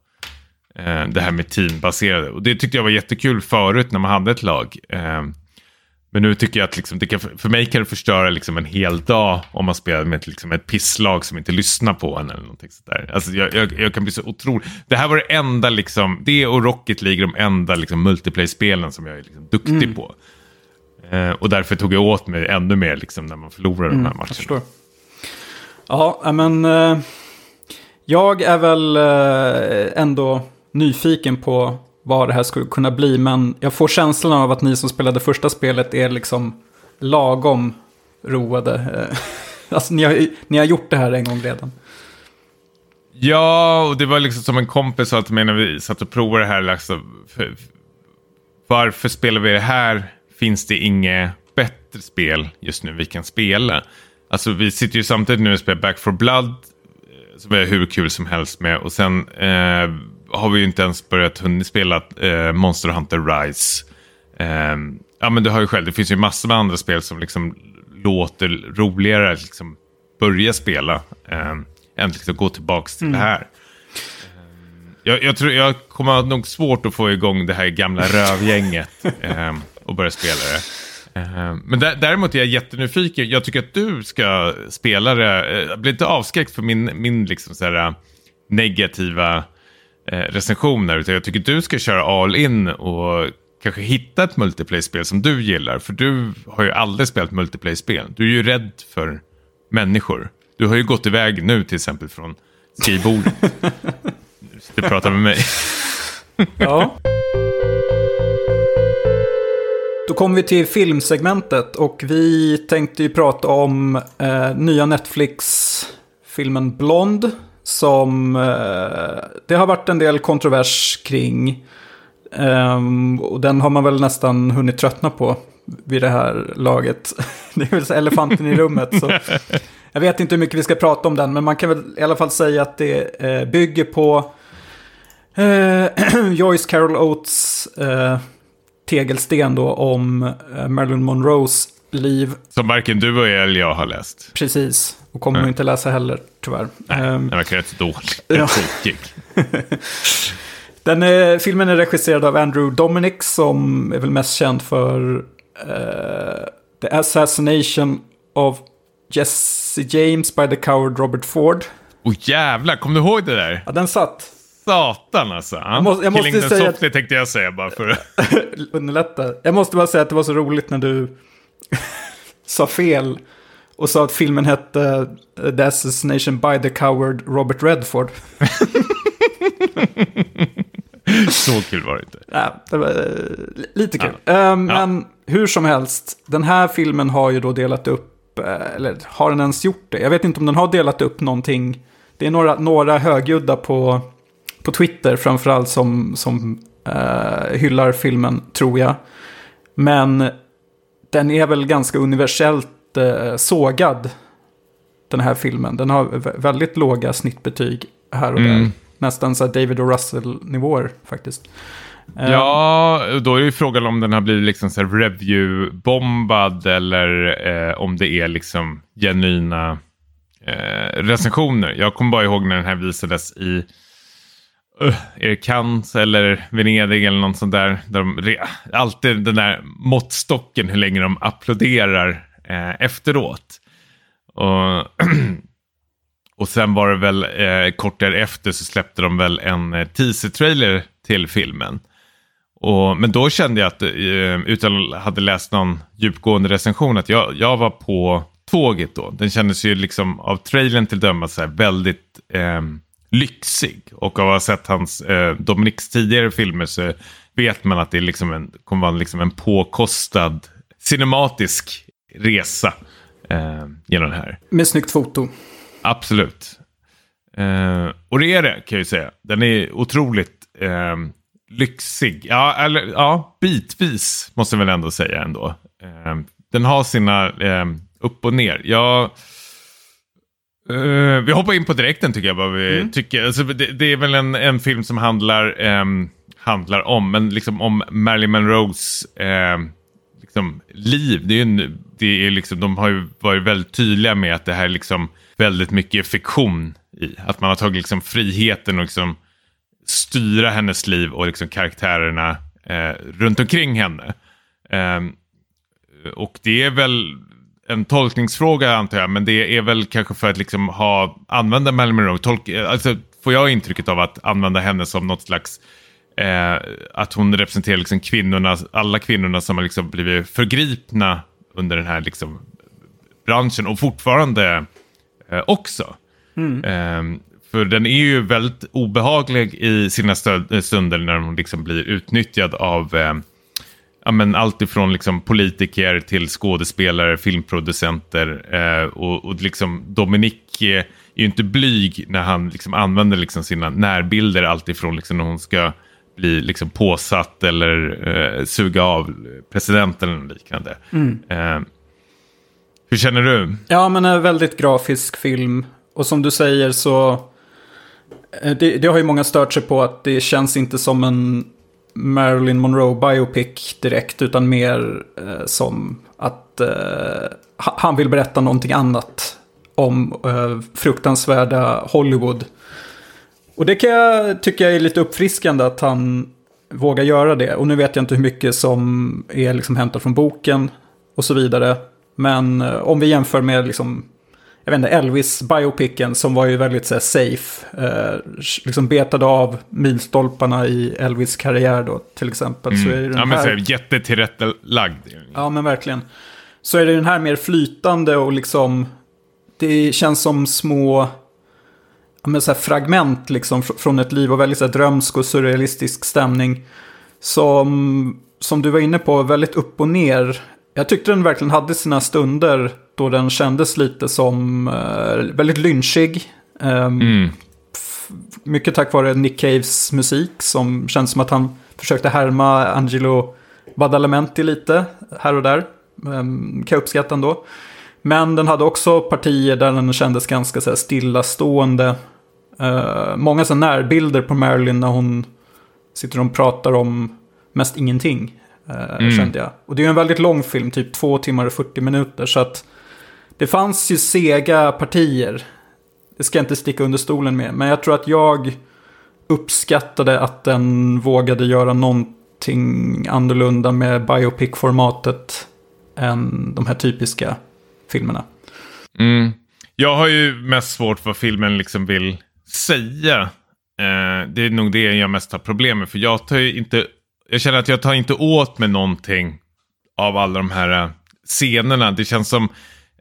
Eh, det här med teambaserade. Och det tyckte jag var jättekul förut när man hade ett lag. Eh, men nu tycker jag att liksom, kan, för mig kan det förstöra liksom en hel dag om man spelar med ett, liksom ett pisslag som inte lyssnar på en eller någonting sådär. Alltså jag, jag, jag, kan bli så otrolig. Det här var det enda, liksom, det och Rocket League de enda liksom, multiplayer-spelen som jag är liksom, duktig mm. på. Eh, och därför tog jag åt mig ännu mer liksom, när man förlorar mm, de här matcherna. Ja, men eh, jag är väl eh, ändå nyfiken på vad det här skulle kunna bli. Men jag får känslan av att ni som spelade första spelet är liksom lagom roade. Eh, alltså ni har, ni har gjort det här en gång redan. Ja, och det var liksom som en kompis sa till mig när vi satt och provade det här. Liksom, för, varför spelar vi det här? Finns det inget bättre spel just nu vi kan spela? Alltså vi sitter ju samtidigt nu och spelar Back for Blood. Eh, som är hur kul som helst med. Och sen eh, har vi ju inte ens börjat hunnit spela eh, Monster Hunter Rise. Eh, ja men du har ju själv, det finns ju massor med andra spel som liksom låter roligare att liksom börja spela. Eh, än liksom gå tillbaka till mm. det här. Ehm, jag, jag, tror jag kommer ha nog svårt att få igång det här gamla rövgänget eh, och börja spela det. Eh, men däremot är jag jättenyfiken. Jag tycker att du ska spela det. Jag blir inte avskräckt för min, min liksom så här, negativa eh, recensioner. Utan jag tycker du ska köra all in och kanske hitta ett multiplayer-spel som du gillar. För du har ju aldrig spelat multiplayer-spel. Du är ju rädd för människor. Du har ju gått iväg nu till exempel från skrivbordet. du pratar med mig. ja. Då kommer vi till filmsegmentet och vi tänkte ju prata om eh, nya Netflix-filmen Blond som eh, det har varit en del kontrovers kring. Um, och den har man väl nästan hunnit tröttna på vid det här laget. det är väl elefanten i rummet. Så. Jag vet inte hur mycket vi ska prata om den, men man kan väl i alla fall säga att det eh, bygger på eh, Joyce Carol Oates tegelsten då om Marilyn Monroes liv. Som varken du eller jag har läst. Precis, och kommer nog inte läsa heller tyvärr. Nej, um, den verkar rätt dålig. Ja. den är, filmen är regisserad av Andrew Dominic som är väl mest känd för uh, The Assassination of Jesse James by the Coward Robert Ford. Åh oh, jävlar, kom du ihåg det där? Ja, den satt. Satan alltså. Jag måste, jag måste Killing säga softly att... tänkte jag säga bara för att... underlätta. Jag måste bara säga att det var så roligt när du sa fel och sa att filmen hette uh, The Assassination by the Coward Robert Redford. Så kul var det inte. Ja, det var uh, lite kul. Ja. Uh, men ja. hur som helst, den här filmen har ju då delat upp, uh, eller har den ens gjort det? Jag vet inte om den har delat upp någonting. Det är några, några högljudda på, på Twitter framförallt som, som hyllar filmen, tror jag. Men den är väl ganska universellt sågad, den här filmen. Den har väldigt låga snittbetyg här och mm. där nästan så David och Russell-nivåer faktiskt. Ja, då är ju frågan om den har blivit liksom så review-bombad eller eh, om det är liksom genuina eh, recensioner. Jag kommer bara ihåg när den här visades i uh, är det Cannes eller Venedig eller något sånt där. där de, alltid den där måttstocken hur länge de applåderar eh, efteråt. Och Och sen var det väl eh, kort därefter så släppte de väl en eh, teaser-trailer till filmen. Och, men då kände jag att, eh, utan att hade läst någon djupgående recension, att jag, jag var på tåget då. Den kändes ju liksom av trailern till döma så här väldigt eh, lyxig. Och av att ha sett hans, eh, Dominiks tidigare filmer så vet man att det liksom en, kommer vara liksom en påkostad cinematisk resa eh, genom det här. Med snyggt foto. Absolut. Eh, och det är det kan jag ju säga. Den är otroligt eh, lyxig. Ja, eller, ja, bitvis måste jag väl ändå säga ändå. Eh, den har sina eh, upp och ner. Jag, eh, vi hoppar in på direkten tycker jag. Vad vi mm. tycker. Alltså, det, det, är väl en, en film som handlar, ehm, handlar om, men liksom om Marilyn Monroes ehm, liksom, liv. Det är, en, det är liksom, de har ju varit väldigt tydliga med att det här är liksom väldigt mycket fiktion i. Att man har tagit liksom friheten och liksom styra hennes liv och liksom karaktärerna eh, runt omkring henne. Eh, och det är väl en tolkningsfråga antar jag, men det är väl kanske för att liksom ha, använda Marilyn Monroe, tolk, eh, alltså får jag intrycket av att använda henne som något slags Eh, att hon representerar liksom kvinnorna, alla kvinnorna som har liksom blivit förgripna under den här liksom branschen och fortfarande eh, också. Mm. Eh, för den är ju väldigt obehaglig i sina eh, stunder när hon liksom blir utnyttjad av eh, ja, men allt ifrån liksom politiker till skådespelare, filmproducenter eh, och, och liksom Dominic är ju inte blyg när han liksom använder liksom sina närbilder alltifrån liksom när hon ska bli liksom påsatt eller eh, suga av presidenten eller liknande. Mm. Eh, hur känner du? Ja, men en väldigt grafisk film. Och som du säger så... Eh, det, det, har ju många stört sig på att det känns inte som en Marilyn Monroe biopic direkt. Utan mer eh, som att eh, han vill berätta någonting annat. Om eh, fruktansvärda Hollywood. Och det kan jag tycka är lite uppfriskande att han vågar göra det. Och nu vet jag inte hur mycket som är liksom hämtat från boken och så vidare. Men eh, om vi jämför med liksom, jag vet inte, Elvis-biopicen som var ju väldigt så här, safe. Eh, liksom betade av milstolparna i Elvis karriär då till exempel. Mm. Så är den ja men här... så jättetillrättalagd. Ja men verkligen. Så är det den här mer flytande och liksom, det känns som små men så fragment liksom från ett liv och väldigt så här drömsk och surrealistisk stämning. Som, som du var inne på, väldigt upp och ner. Jag tyckte den verkligen hade sina stunder då den kändes lite som uh, väldigt lynchig. Um, mm. Mycket tack vare Nick Caves musik som känns som att han försökte härma Angelo Badalamenti lite här och där. Um, kan jag uppskatta ändå. Men den hade också partier där den kändes ganska så här, stillastående. Uh, många så närbilder på Marilyn när hon sitter och pratar om mest ingenting. Uh, mm. Kände jag. Och det är ju en väldigt lång film, typ två timmar och 40 minuter. Så att det fanns ju sega partier. Det ska jag inte sticka under stolen med. Men jag tror att jag uppskattade att den vågade göra någonting annorlunda med biopic-formatet än de här typiska filmerna. Mm. Jag har ju mest svårt för vad filmen liksom vill säga. Eh, det är nog det jag mest har problem med. För jag tar inte, jag känner att jag tar inte åt mig någonting av alla de här eh, scenerna. Det känns som,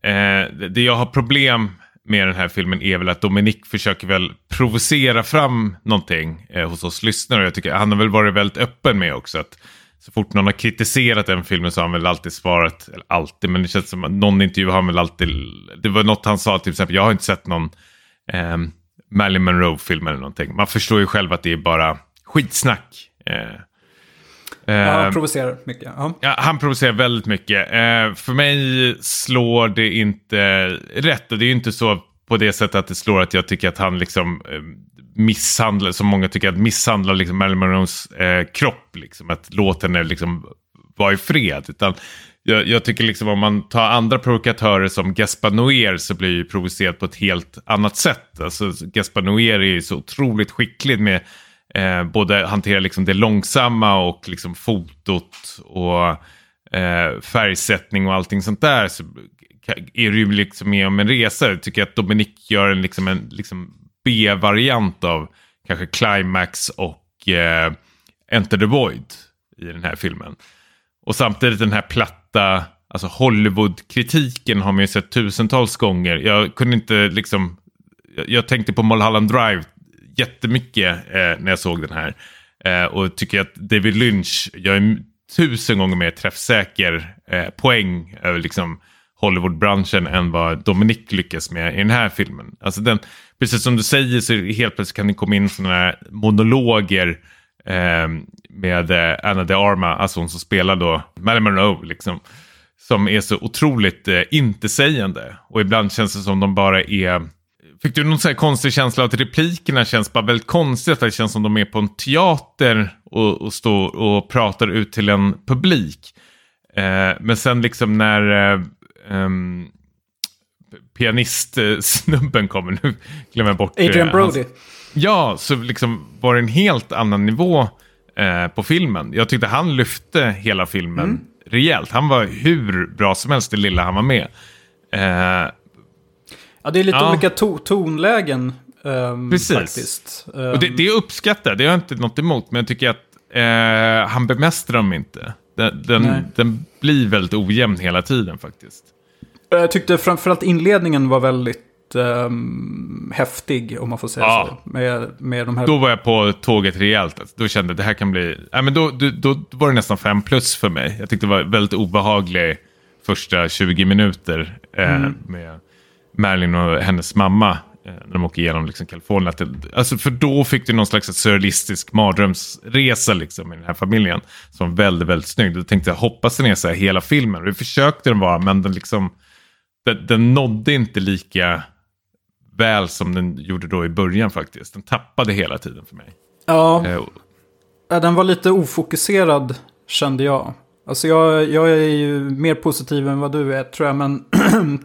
eh, det jag har problem med den här filmen är väl att Dominik försöker väl provocera fram någonting eh, hos oss lyssnare. Jag tycker han har väl varit väldigt öppen med också. att så fort någon har kritiserat den filmen så har han väl alltid svarat, eller alltid, men det känns som att någon intervju har han väl alltid, det var något han sa till exempel, jag har inte sett någon eh, Marilyn Monroe-film eller någonting. Man förstår ju själv att det är bara skitsnack. Eh, ja, han eh, provocerar mycket. Ja. ja. han provocerar väldigt mycket. Eh, för mig slår det inte rätt och det är ju inte så på det sättet att det slår att jag tycker att han liksom eh, misshandlar, som många tycker att misshandlar liksom Marilyn Monroes eh, kropp. Liksom, att låta henne liksom vara i fred. Utan jag, jag, tycker liksom om man tar andra provokatörer som Gaspar Noer så blir ju provocerat på ett helt annat sätt. Alltså Gaspar Noer är ju så otroligt skicklig med eh, både hantera liksom det långsamma och liksom fotot och eh, färgsättning och allting sånt där. Så är du ju liksom med om en resa. Jag tycker att Dominic gör en, liksom en liksom B-variant av kanske Climax och eh, Enter the Void i den här filmen. Och samtidigt den här platta, alltså Hollywood-kritiken har man ju sett tusentals gånger. Jag kunde inte liksom, jag, tänkte på Mulholland Drive jättemycket eh, när jag såg den här. Eh, och tycker att David Lynch gör är tusen gånger mer träffsäker eh, poäng över liksom Hollywoodbranschen än vad Dominic lyckas med i den här filmen. Alltså den, precis som du säger så helt plötsligt kan det komma in sådana här monologer Ehm, eh, med Anna de Arma, alltså hon som spelar då Marilyn Monroe, liksom, som är så otroligt eh, intetsägande. Och ibland känns det som de bara är... Fick du någon så här konstig känsla att replikerna känns bara väldigt konstigt? Att det känns som de är på en teater och, och står och pratar ut till en publik. Eh, men sen liksom när eh, um, pianistsnubben kommer, nu glömmer jag bort. Adrian eh, Brody. Hans, ja, så liksom var det en helt annan nivå eh, på filmen. Jag tyckte han lyfte hela filmen mm. rejält. Han var hur bra som helst det lilla han var med. Eh, ja, det är lite ja. olika to tonlägen. Um, Precis. Faktiskt. Och det, det uppskattar det har jag inte något emot. Men jag tycker att eh, han bemästrar dem inte. Den, den, den, blir väldigt ojämn hela tiden faktiskt. Jag tyckte framförallt inledningen var väldigt um, häftig, om man får säga ja. så. Med, med de här... Då var jag på tåget rejält. Alltså. Då kände jag att det här kan bli... Ja, men då, då, då var det nästan fem plus för mig. Jag tyckte det var väldigt obehaglig första 20 minuter eh, mm. med Marilyn och hennes mamma. Eh, när de åker igenom liksom Kalifornien. Alltså för då fick du någon slags surrealistisk mardrömsresa liksom, i den här familjen. Som var väldigt, väldigt snygg. Då tänkte jag, hoppas den är så här hela filmen. Det försökte den vara, men den liksom... Den, den nådde inte lika väl som den gjorde då i början faktiskt. Den tappade hela tiden för mig. Ja, eh, den var lite ofokuserad kände jag. Alltså jag, jag är ju mer positiv än vad du är tror jag, men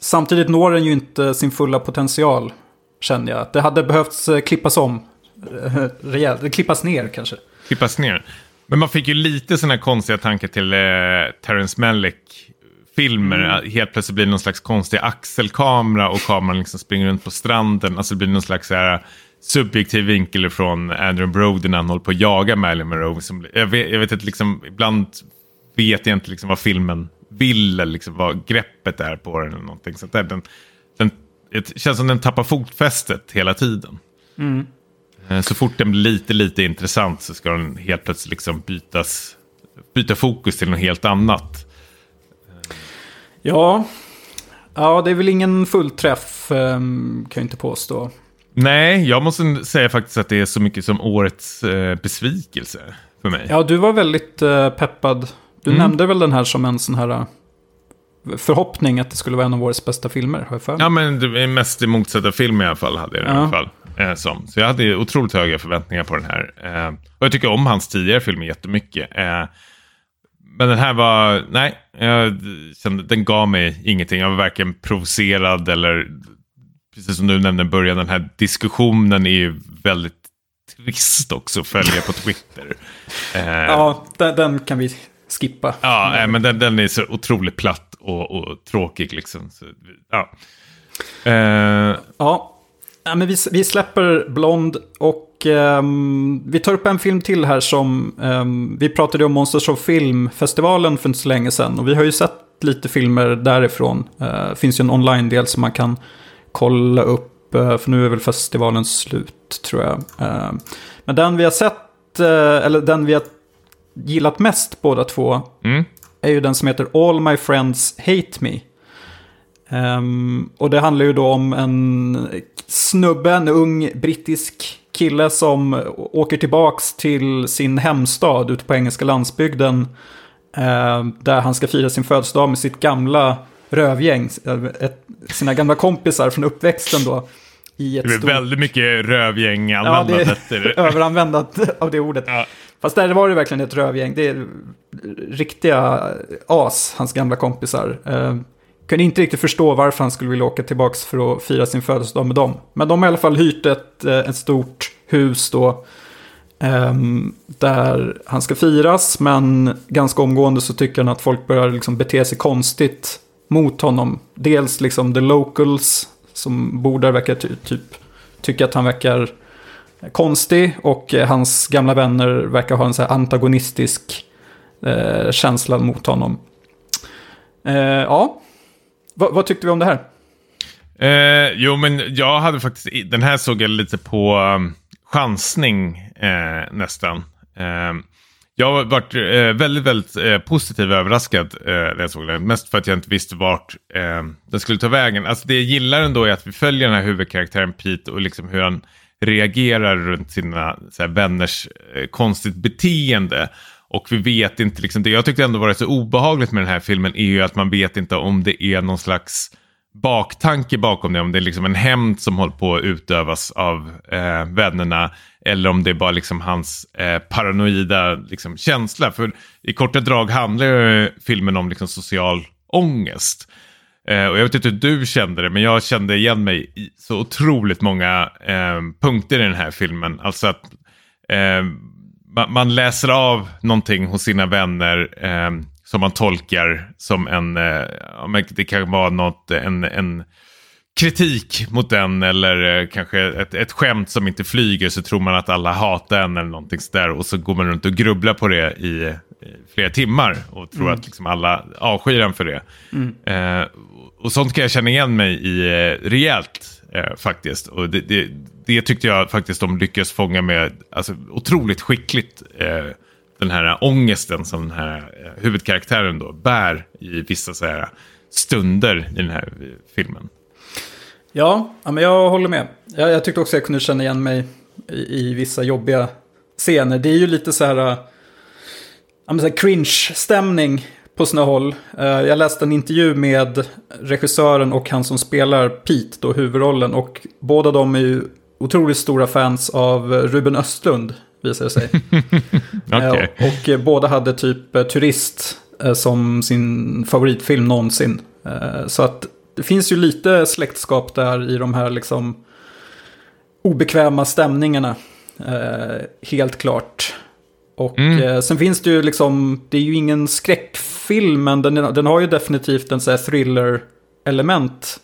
samtidigt når den ju inte sin fulla potential. Känner jag. Det hade behövts eh, klippas om eh, rejält. Klippas ner kanske. Klippas ner. Men man fick ju lite sådana konstiga tankar till eh, Terrence Malick filmer. Mm. Helt plötsligt blir det någon slags konstig axelkamera och kameran liksom springer runt på stranden. Alltså det blir någon slags här, subjektiv vinkel från Andrew Brody när han håller på att jaga Marilyn Monroe. Som, jag, vet, jag vet liksom, ibland vet jag inte liksom vad filmen vill eller liksom vad greppet är på den. Eller någonting. Så där, den, den, det känns som den tappar fotfästet hela tiden. Mm. Eh, så fort den blir lite, lite intressant så ska den helt plötsligt liksom bytas, byta fokus till något helt annat. Ja, ja det är väl ingen fullträff ehm, kan jag inte påstå. Nej, jag måste säga faktiskt att det är så mycket som årets eh, besvikelse för mig. Ja, du var väldigt eh, peppad. Du mm. nämnde väl den här som en sån här eh, förhoppning att det skulle vara en av årets bästa filmer, har jag för mig. Ja, men det är mest i motsatta film i alla fall, hade jag ja. i alla fall. Eh, som. Så jag hade otroligt höga förväntningar på den här. Eh, och jag tycker om hans tidigare filmer jättemycket. Eh, men den här var, nej, jag kände, den gav mig ingenting. Jag var varken provocerad eller, precis som du nämnde i början, den här diskussionen är ju väldigt trist också att följa på Twitter. Ja, den, den, kan vi skippa. Ja, men den, den är så otroligt platt och, och tråkig liksom. Så, ja. Eh, ja. Ja, men vi, vi släpper Blond och um, vi tar upp en film till här som um, vi pratade om Monsters of Film-festivalen för inte så länge sedan. Och vi har ju sett lite filmer därifrån. Det uh, finns ju en online-del som man kan kolla upp, eh, för nu är väl festivalen slut tror jag. Eh, men den vi har sett, eller den vi har gillat mest båda två, mm. är ju den som heter All My Friends Hate Me. Um, och det handlar ju då om en snubbe, en ung brittisk kille som åker tillbaks till sin hemstad ute på engelska landsbygden. Uh, där han ska fira sin födelsedag med sitt gamla rövgäng, ett, sina gamla kompisar från uppväxten då. I ett det är stort... väldigt mycket rövgäng användandet. Ja, det är överanvändat av det ordet. Ja. Fast där var det verkligen ett rövgäng. Det är riktiga as, hans gamla kompisar. Uh, kunde inte riktigt förstå varför han skulle vilja åka tillbaka för att fira sin födelsedag med dem. Men de har i alla fall hyrt ett, eh, ett stort hus då. Um, där han ska firas, men ganska omgående så tycker han att folk börjar liksom bete sig konstigt mot honom. Dels liksom the locals som bor där verkar ty typ tycka att han verkar konstig och eh, hans gamla vänner verkar ha en så antagonistisk eh, känsla mot honom. Eh, ja, Va, vad tyckte vi om det här? Eh, jo, men jag hade faktiskt, den här såg jag lite på um, chansning eh, nästan. Eh, jag har varit eh, väldigt, väldigt eh, positiv överraskad eh, när jag såg den. Mest för att jag inte visste vart eh, den skulle ta vägen. Alltså det jag gillar ändå är att vi följer den här huvudkaraktären Pete och liksom hur han reagerar runt sina så här, vänners eh, konstigt beteende. Och vi vet inte, liksom, det jag tyckte ändå var så obehagligt med den här filmen är ju att man vet inte om det är någon slags baktanke bakom det. Om det är liksom en hämnd som håller på att utövas av eh, vännerna. Eller om det är bara liksom hans eh, paranoida liksom, känsla. För i korta drag handlar ju filmen om liksom, social ångest. Eh, och jag vet inte hur du kände det, men jag kände igen mig i så otroligt många eh, punkter i den här filmen. Alltså att eh, eh, man, läser av någonting hos sina vänner eh, som man tolkar som en, eh, det kan vara något, en, en kritik mot den eller eh, kanske ett, ett skämt som inte flyger så tror man att alla hatar en eller någonting sådär och så går man runt och grubblar på det i, i flera timmar och tror mm. att liksom alla avskyr en för det. Mm. Eh, och sånt kan jag känna igen mig i eh, rejält Eh, faktiskt. Och det, det, det, tyckte jag faktiskt de lyckades fånga med alltså, otroligt skickligt. Eh, den här ångesten som den här eh, huvudkaraktären då bär i vissa så här, stunder i den här eh, filmen. Ja, men jag håller med. Jag, jag tyckte också jag kunde känna igen mig i, i vissa jobbiga scener. Det är ju lite så här, äh, cringe-stämning på sina håll. Eh, jag läste en intervju med regissören och han som spelar Pete, då huvudrollen. Och båda de är ju otroligt stora fans av Ruben Östlund, visar det sig. okay. Och eh, båda hade typ eh, Turist som sin favoritfilm någonsin. Så att det finns ju lite släktskap där i de här liksom obekväma stämningarna. Helt klart. Och mm. sen finns det ju liksom, det är ju ingen skräckfilm filmen, den, den har ju definitivt en thriller-element.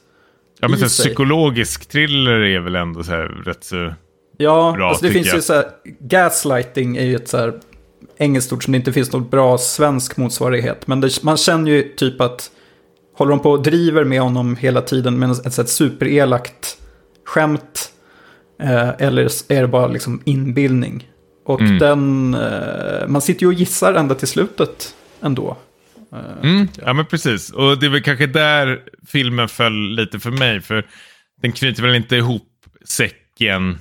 Ja, men så psykologisk thriller är väl ändå så här rätt så ja, bra, alltså det finns jag. ju så här, gaslighting är ju ett så här engelskt ord som det inte finns något bra svensk motsvarighet. Men det, man känner ju typ att håller de på och driver med honom hela tiden med ett, ett superelakt skämt. Eh, eller är det bara liksom inbildning? Och mm. den, eh, man sitter ju och gissar ända till slutet ändå. Mm, ja men precis, och det är väl kanske där filmen föll lite för mig. För den knyter väl inte ihop säcken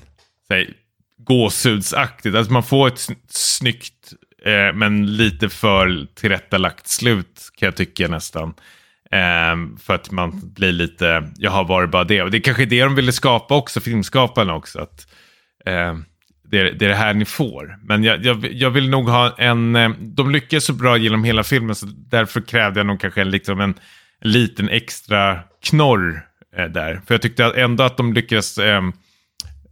säg, gåshudsaktigt. Alltså man får ett snyggt eh, men lite för tillrättalagt slut kan jag tycka nästan. Eh, för att man blir lite, jaha var det bara det? Och det är kanske det de ville skapa också, filmskaparna också. Att, eh, det, det är det här ni får. Men jag, jag, jag, vill nog ha en... Eh, de lyckas så bra genom hela filmen så därför krävde jag nog kanske en, liksom en, en liten extra knorr eh, där. För jag tyckte ändå att de lyckades eh,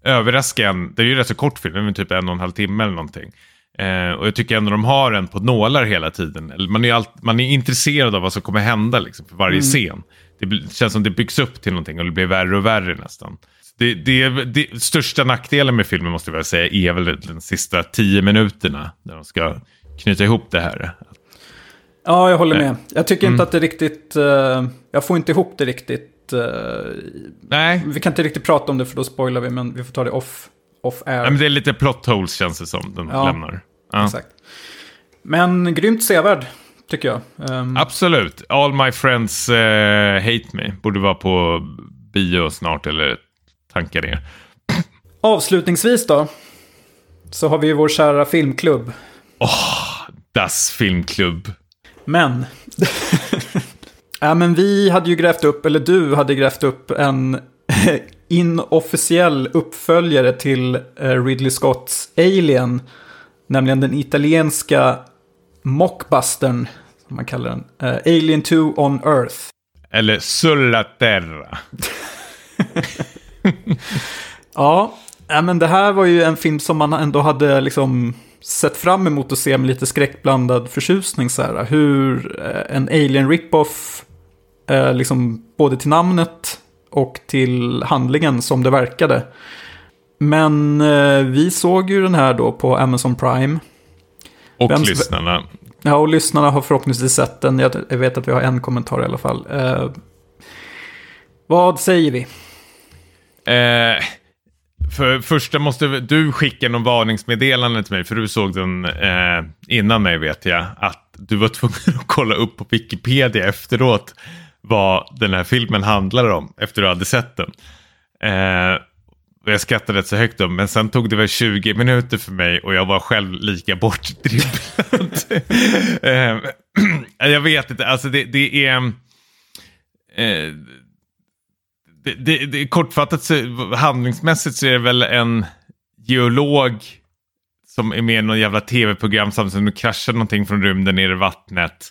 överraska en. Det är ju rätt så kort film, är typ en och en halv timme eller någonting. Eh, och jag tycker ändå de har en på nålar hela tiden. Man är, allt, man är intresserad av vad som kommer hända liksom, för varje mm. scen. Det känns som det byggs upp till någonting och det blir värre och värre nästan. Det, det, det, största nackdelen med filmen måste jag säga är väl de sista tio minuterna. När de ska knyta ihop det här. Ja, jag håller med. Jag tycker mm. inte att det riktigt... Uh, jag får inte ihop det riktigt Uh, Nej. Vi kan inte riktigt prata om det för då spoilar vi, men vi får ta det off, off air. Ja, men det är lite plot holes känns det som den ja, lämnar. Ja. Exakt. Men grymt sevärd, tycker jag. Um, Absolut. All my friends uh, hate me. Borde vara på bio snart eller tankar det. Avslutningsvis då. Så har vi ju vår kära filmklubb. Åh, oh, Das filmklubb. Men. ja, men vi hade ju grävt upp, eller du hade grävt upp en inofficiell uppföljare till eh, Ridley Scotts Alien. Nämligen den italienska mockbustern, som man kallar den. Uh, Alien 2 on Earth. Eller Sulla Terra. ja, men det här var ju en film som man ändå hade liksom sett fram emot att se med lite skräckblandad förtjusning. Så här. Hur eh, en alien rip-off, eh, liksom både till namnet och till handlingen som det verkade. Men eh, vi såg ju den här då på Amazon Prime. Och Vems... lyssnarna. Ja, och lyssnarna har förhoppningsvis sett den. Jag, jag vet att vi har en kommentar i alla fall. Eh, vad säger vi? Eh, för första måste du skicka någon varningsmeddelande till mig, för du såg den eh, innan mig vet jag, att du var tvungen att kolla upp på Wikipedia efteråt vad den här filmen handlar om, efter du hade sett den. Eh, jag skrattade rätt så högt om, men sen tog det väl 20 minuter för mig och jag var själv lika bortdribblad. eh, jag vet inte, alltså det, det är... Eh, det, det, det, kortfattat så, handlingsmässigt så är det väl en geolog som är med i någon jävla tv-program samtidigt som det kraschar någonting från rymden ner i vattnet.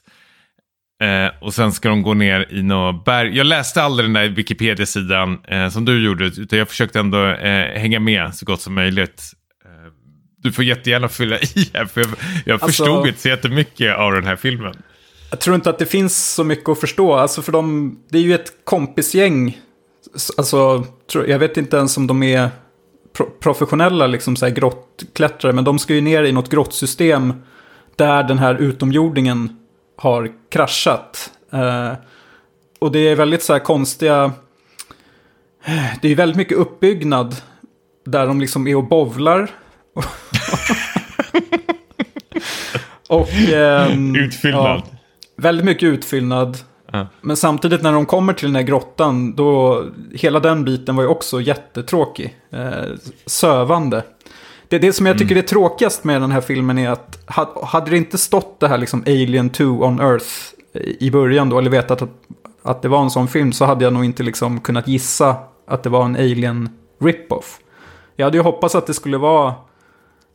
Eh, och sen ska de gå ner i något berg. Jag läste aldrig den där Wikipedia-sidan eh, som du gjorde, utan jag försökte ändå eh, hänga med så gott som möjligt. Eh, du får jättegärna fylla i här, för jag, jag alltså, förstod inte så jättemycket av den här filmen. Jag tror inte att det finns så mycket att förstå. Alltså för de, det är ju ett kompisgäng Alltså, jag vet inte ens om de är professionella liksom så här grottklättrare, men de ska ju ner i något grottsystem där den här utomjordingen har kraschat. Eh, och det är väldigt så här konstiga... Det är väldigt mycket uppbyggnad där de liksom är och bovlar. och... Eh, Utfyllnad. Ja, väldigt mycket utfyllnad. Men samtidigt när de kommer till den här grottan, då, hela den biten var ju också jättetråkig. Eh, sövande. Det, det som jag tycker mm. är tråkigast med den här filmen är att hade det inte stått det här liksom Alien 2 on Earth i början då, eller vetat att, att det var en sån film, så hade jag nog inte liksom kunnat gissa att det var en Alien rip-off. Jag hade ju hoppats att det skulle vara...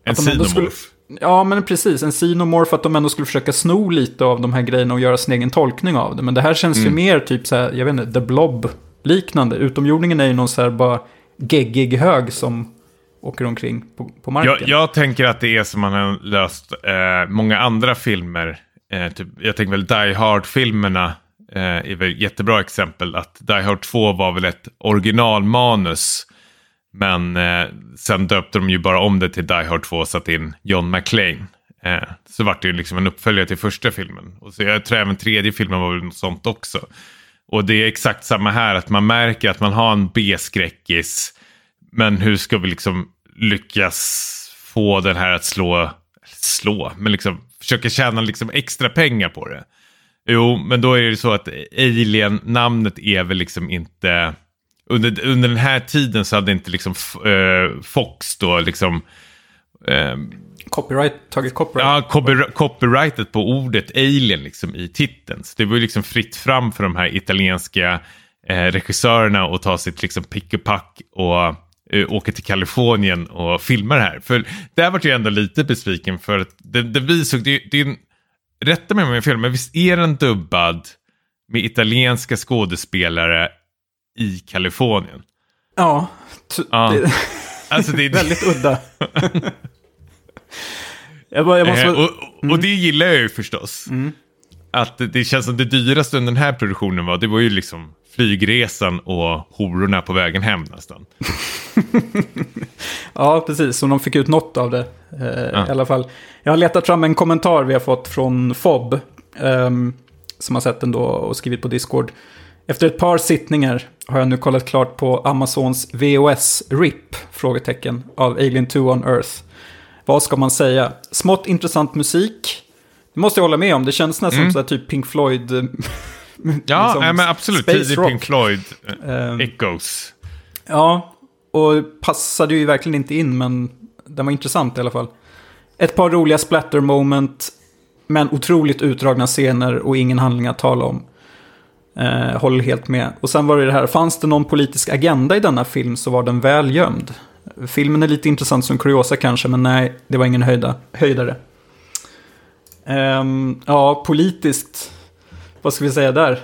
En sinomorf. Ja, men precis. En Xenomorph att de ändå skulle försöka sno lite av de här grejerna och göra sin egen tolkning av det. Men det här känns mm. ju mer typ så här, jag vet inte, The Blob-liknande. Utomjordingen är ju någon så här bara geggig hög som åker omkring på, på marken. Jag, jag, tänker att det är som man har löst eh, många andra filmer. Eh, typ, jag tänker väl Die Hard-filmerna eh, är väl jättebra exempel. Att Die Hard 2 var väl ett originalmanus men eh, sen döpte de ju bara om det till Die Hard 2 och satte in John McClane. Eh, så vart det ju liksom en uppföljare till första filmen. Och så jag tror även tredje filmen var väl något sånt också. Och det är exakt samma här, att man märker att man har en B-skräckis. Men hur ska vi liksom lyckas få den här att slå, slå, men liksom försöka tjäna liksom extra pengar på det. Jo, men då är det så att Alien-namnet är väl liksom inte under, under den här tiden så hade inte liksom uh, Fox då liksom... Uh, Copyright, tagit copyright? Ja, copy, copyrightet på ordet alien liksom i titeln. Så det var ju liksom fritt fram för de här italienska eh, regissörerna att ta sitt liksom pick och pack och eh, åka till Kalifornien och filma det här. För där var jag ändå lite besviken för att det, det vi såg, det, det är en, rätta mig om jag fel, men visst är den dubbad med italienska skådespelare i Kalifornien. Ja, ja. Det, alltså det är väldigt udda. jag bara, jag måste... Eh, och, och, och, det gillar jag ju förstås. Mm. Att det, känns som det dyraste under den här produktionen var, det var ju liksom flygresan och hororna på vägen hem nästan. ja, precis. Så de fick ut något av det eh, ja. i alla fall. Jag har letat fram en kommentar vi har fått från FOB. Eh, som har sett den då och skrivit på Discord. Efter ett par sittningar har jag nu kollat klart på Amazons VOS RIP? Frågetecken av Alien 2 on Earth. Vad ska man säga? Smått intressant musik. Det måste jag hålla med om. Det känns nästan mm. som typ Pink Floyd. ja, liksom, nej, men absolut. Tidig Pink Floyd. Uh, Echoes. Ja, och passade ju verkligen inte in, men den var intressant i alla fall. Ett par roliga splatter moment, men otroligt utdragna scener och ingen handling att tala om. Eh, håller helt med. Och sen var det det här, fanns det någon politisk agenda i denna film så var den väl gömd. Filmen är lite intressant som kuriosa kanske, men nej, det var ingen höjda, höjdare. Um, ja, politiskt, vad ska vi säga där?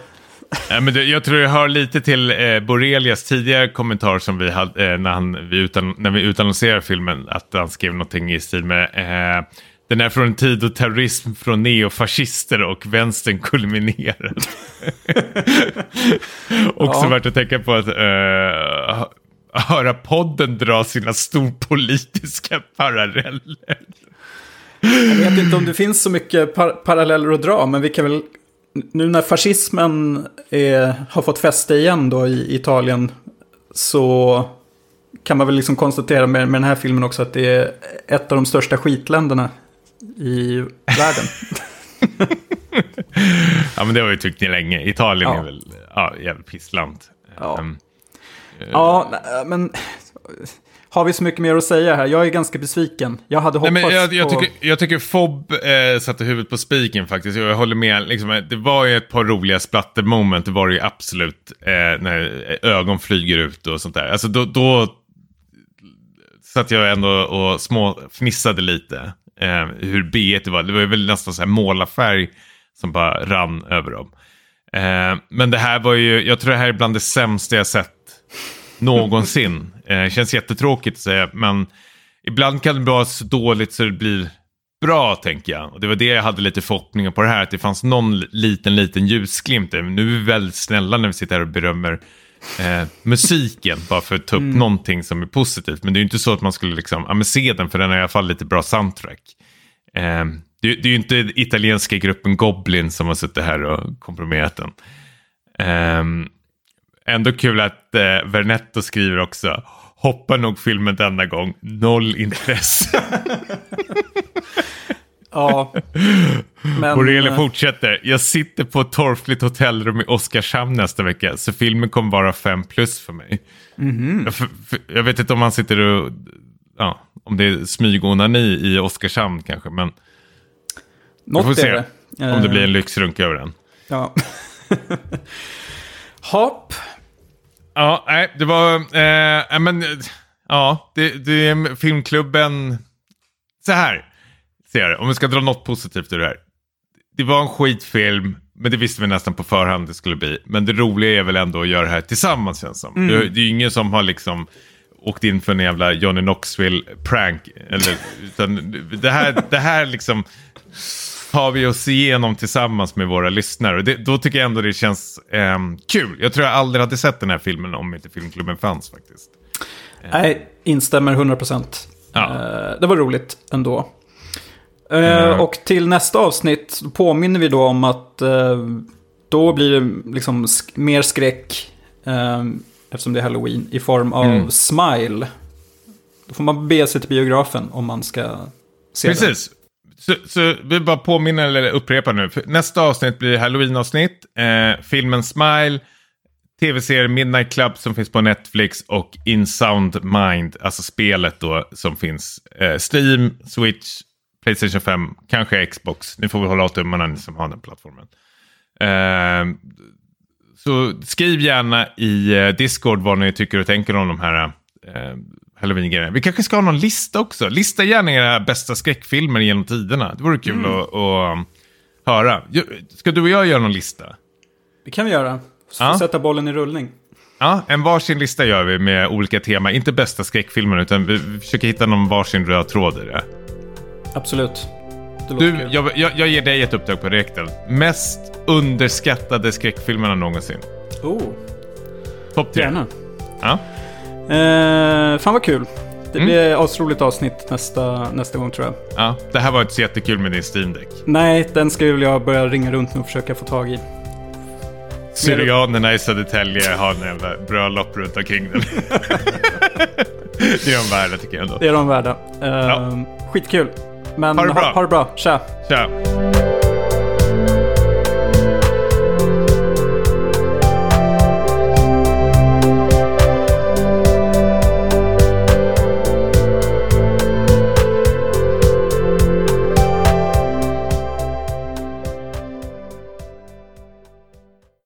Ja, men det, jag tror jag hör lite till eh, Borelias tidigare kommentar som vi hade eh, när, han, vi utan, när vi utannonserade filmen. Att han skrev någonting i stil med eh, den är från en tid då terrorism från neofascister och vänstern kulminerar. Också ja. värt att tänka på att uh, höra podden dra sina storpolitiska paralleller. Jag vet inte om det finns så mycket par paralleller att dra, men vi kan väl... Nu när fascismen är, har fått fäste igen då i Italien så kan man väl liksom konstatera med, med den här filmen också att det är ett av de största skitländerna i världen. ja, men det har vi tyckt länge. Italien ja. är väl ja, jävligt pissland. Ja. Um, ja, men har vi så mycket mer att säga här? Jag är ganska besviken. Jag hade hoppats Nej, men jag, jag på... Tycker, jag tycker Fob eh, satte huvudet på spiken faktiskt. Jag håller med. Liksom, det var ju ett par roliga splatter-moment. Det var det ju absolut. Eh, när ögon flyger ut och sånt där. Alltså då, då satt jag ändå och småfnissade lite eh, hur B det var. Det var väl nästan så här målarfärg som bara rann över dem. Eh, men det här var ju, jag tror det här är bland det sämsta jag sett någonsin. Eh, känns jättetråkigt att säga, men ibland kan det vara så dåligt så det blir bra, tänker jag. Och det var det jag hade lite förhoppningar på det här, att det fanns någon liten, liten ljusglimt. Nu är vi väldigt snälla när vi sitter här och berömmer eh, musiken, bara för att ta upp mm. någonting som är positivt. Men det är ju inte så att man skulle liksom, ja, men se den, för den har i alla fall lite bra soundtrack. Eh, det, det, är ju inte italienska gruppen Goblin som har suttit här och komprimerat den. Eh, ändå kul att eh, Vernetto skriver också, hoppar nog filmen denna gång, noll intresse. Ja. Men... Borrelia fortsätter. Jag sitter på ett torftigt hotellrum i Oskarshamn nästa vecka. Så filmen kommer vara fem plus för mig. Mm -hmm. jag, jag, vet inte om han sitter och... Ja, om det är smygonani i Oskarshamn kanske. Men Något vi får se det. om det blir en lyxrunk över den. Ja. Hopp. Ja, nej, det var... Eh, men, ja, det, det är filmklubben... Så här det. Om vi ska dra något positivt ur det här. Det var en skitfilm, men det visste vi nästan på förhand det skulle bli. Men det roliga är väl ändå att göra det här tillsammans känns som. Mm. Det, det är ju ingen som har liksom åkt in för en jävla Johnny Knoxville-prank. det här, det här liksom har vi oss igenom tillsammans med våra lyssnare. Och det, då tycker jag ändå det känns eh, kul. Jag tror jag aldrig hade sett den här filmen om inte filmklubben fanns faktiskt. Nej, instämmer 100%. Ja. Eh, det var roligt ändå. Mm. Och till nästa avsnitt påminner vi då om att eh, då blir det liksom sk mer skräck, eh, eftersom det är halloween, i form av mm. Smile. Då får man be sig till biografen om man ska se Precis. Den. Så, så vi bara påminner eller upprepar nu. Nästa avsnitt blir halloween-avsnitt. Eh, filmen Smile, tv-serien Midnight Club som finns på Netflix och In Sound Mind, alltså spelet då som finns. Eh, Steam, Switch, Playstation 5, kanske Xbox. Ni får väl hålla tummarna ni som har den plattformen. Uh, så skriv gärna i uh, Discord vad ni tycker och tänker om de här uh, Halloween-grejerna. Vi kanske ska ha någon lista också. Lista gärna era bästa skräckfilmer genom tiderna. Det vore kul mm. att, att um, höra. Ska du och jag göra någon lista? Det kan vi göra. Så ja. sätta bollen i rullning. Ja, en varsin lista gör vi med olika teman. Inte bästa skräckfilmer utan vi försöker hitta någon varsin röd tråd i det. Absolut. Du, jag, jag, jag, ger dig ett uppdrag på direkten. Mest underskattade skräckfilmerna någonsin. Oh. Topp tre. Gärna. Ja. Eh, fan vad kul. Det mm. blir ett asroligt avsnitt nästa, nästa gång tror jag. Ja, det här var inte så jättekul med din Steam Deck. Nej, den ska väl jag börja ringa runt nu och försöka få tag i. Syrianerna i Södertälje har en jävla bröllop runt omkring den. det är de värda tycker jag ändå. Det är de värda. Eh, ja. Ehm, skitkul. Men ha det bra. Ha, ha det bra. Tja. Tja.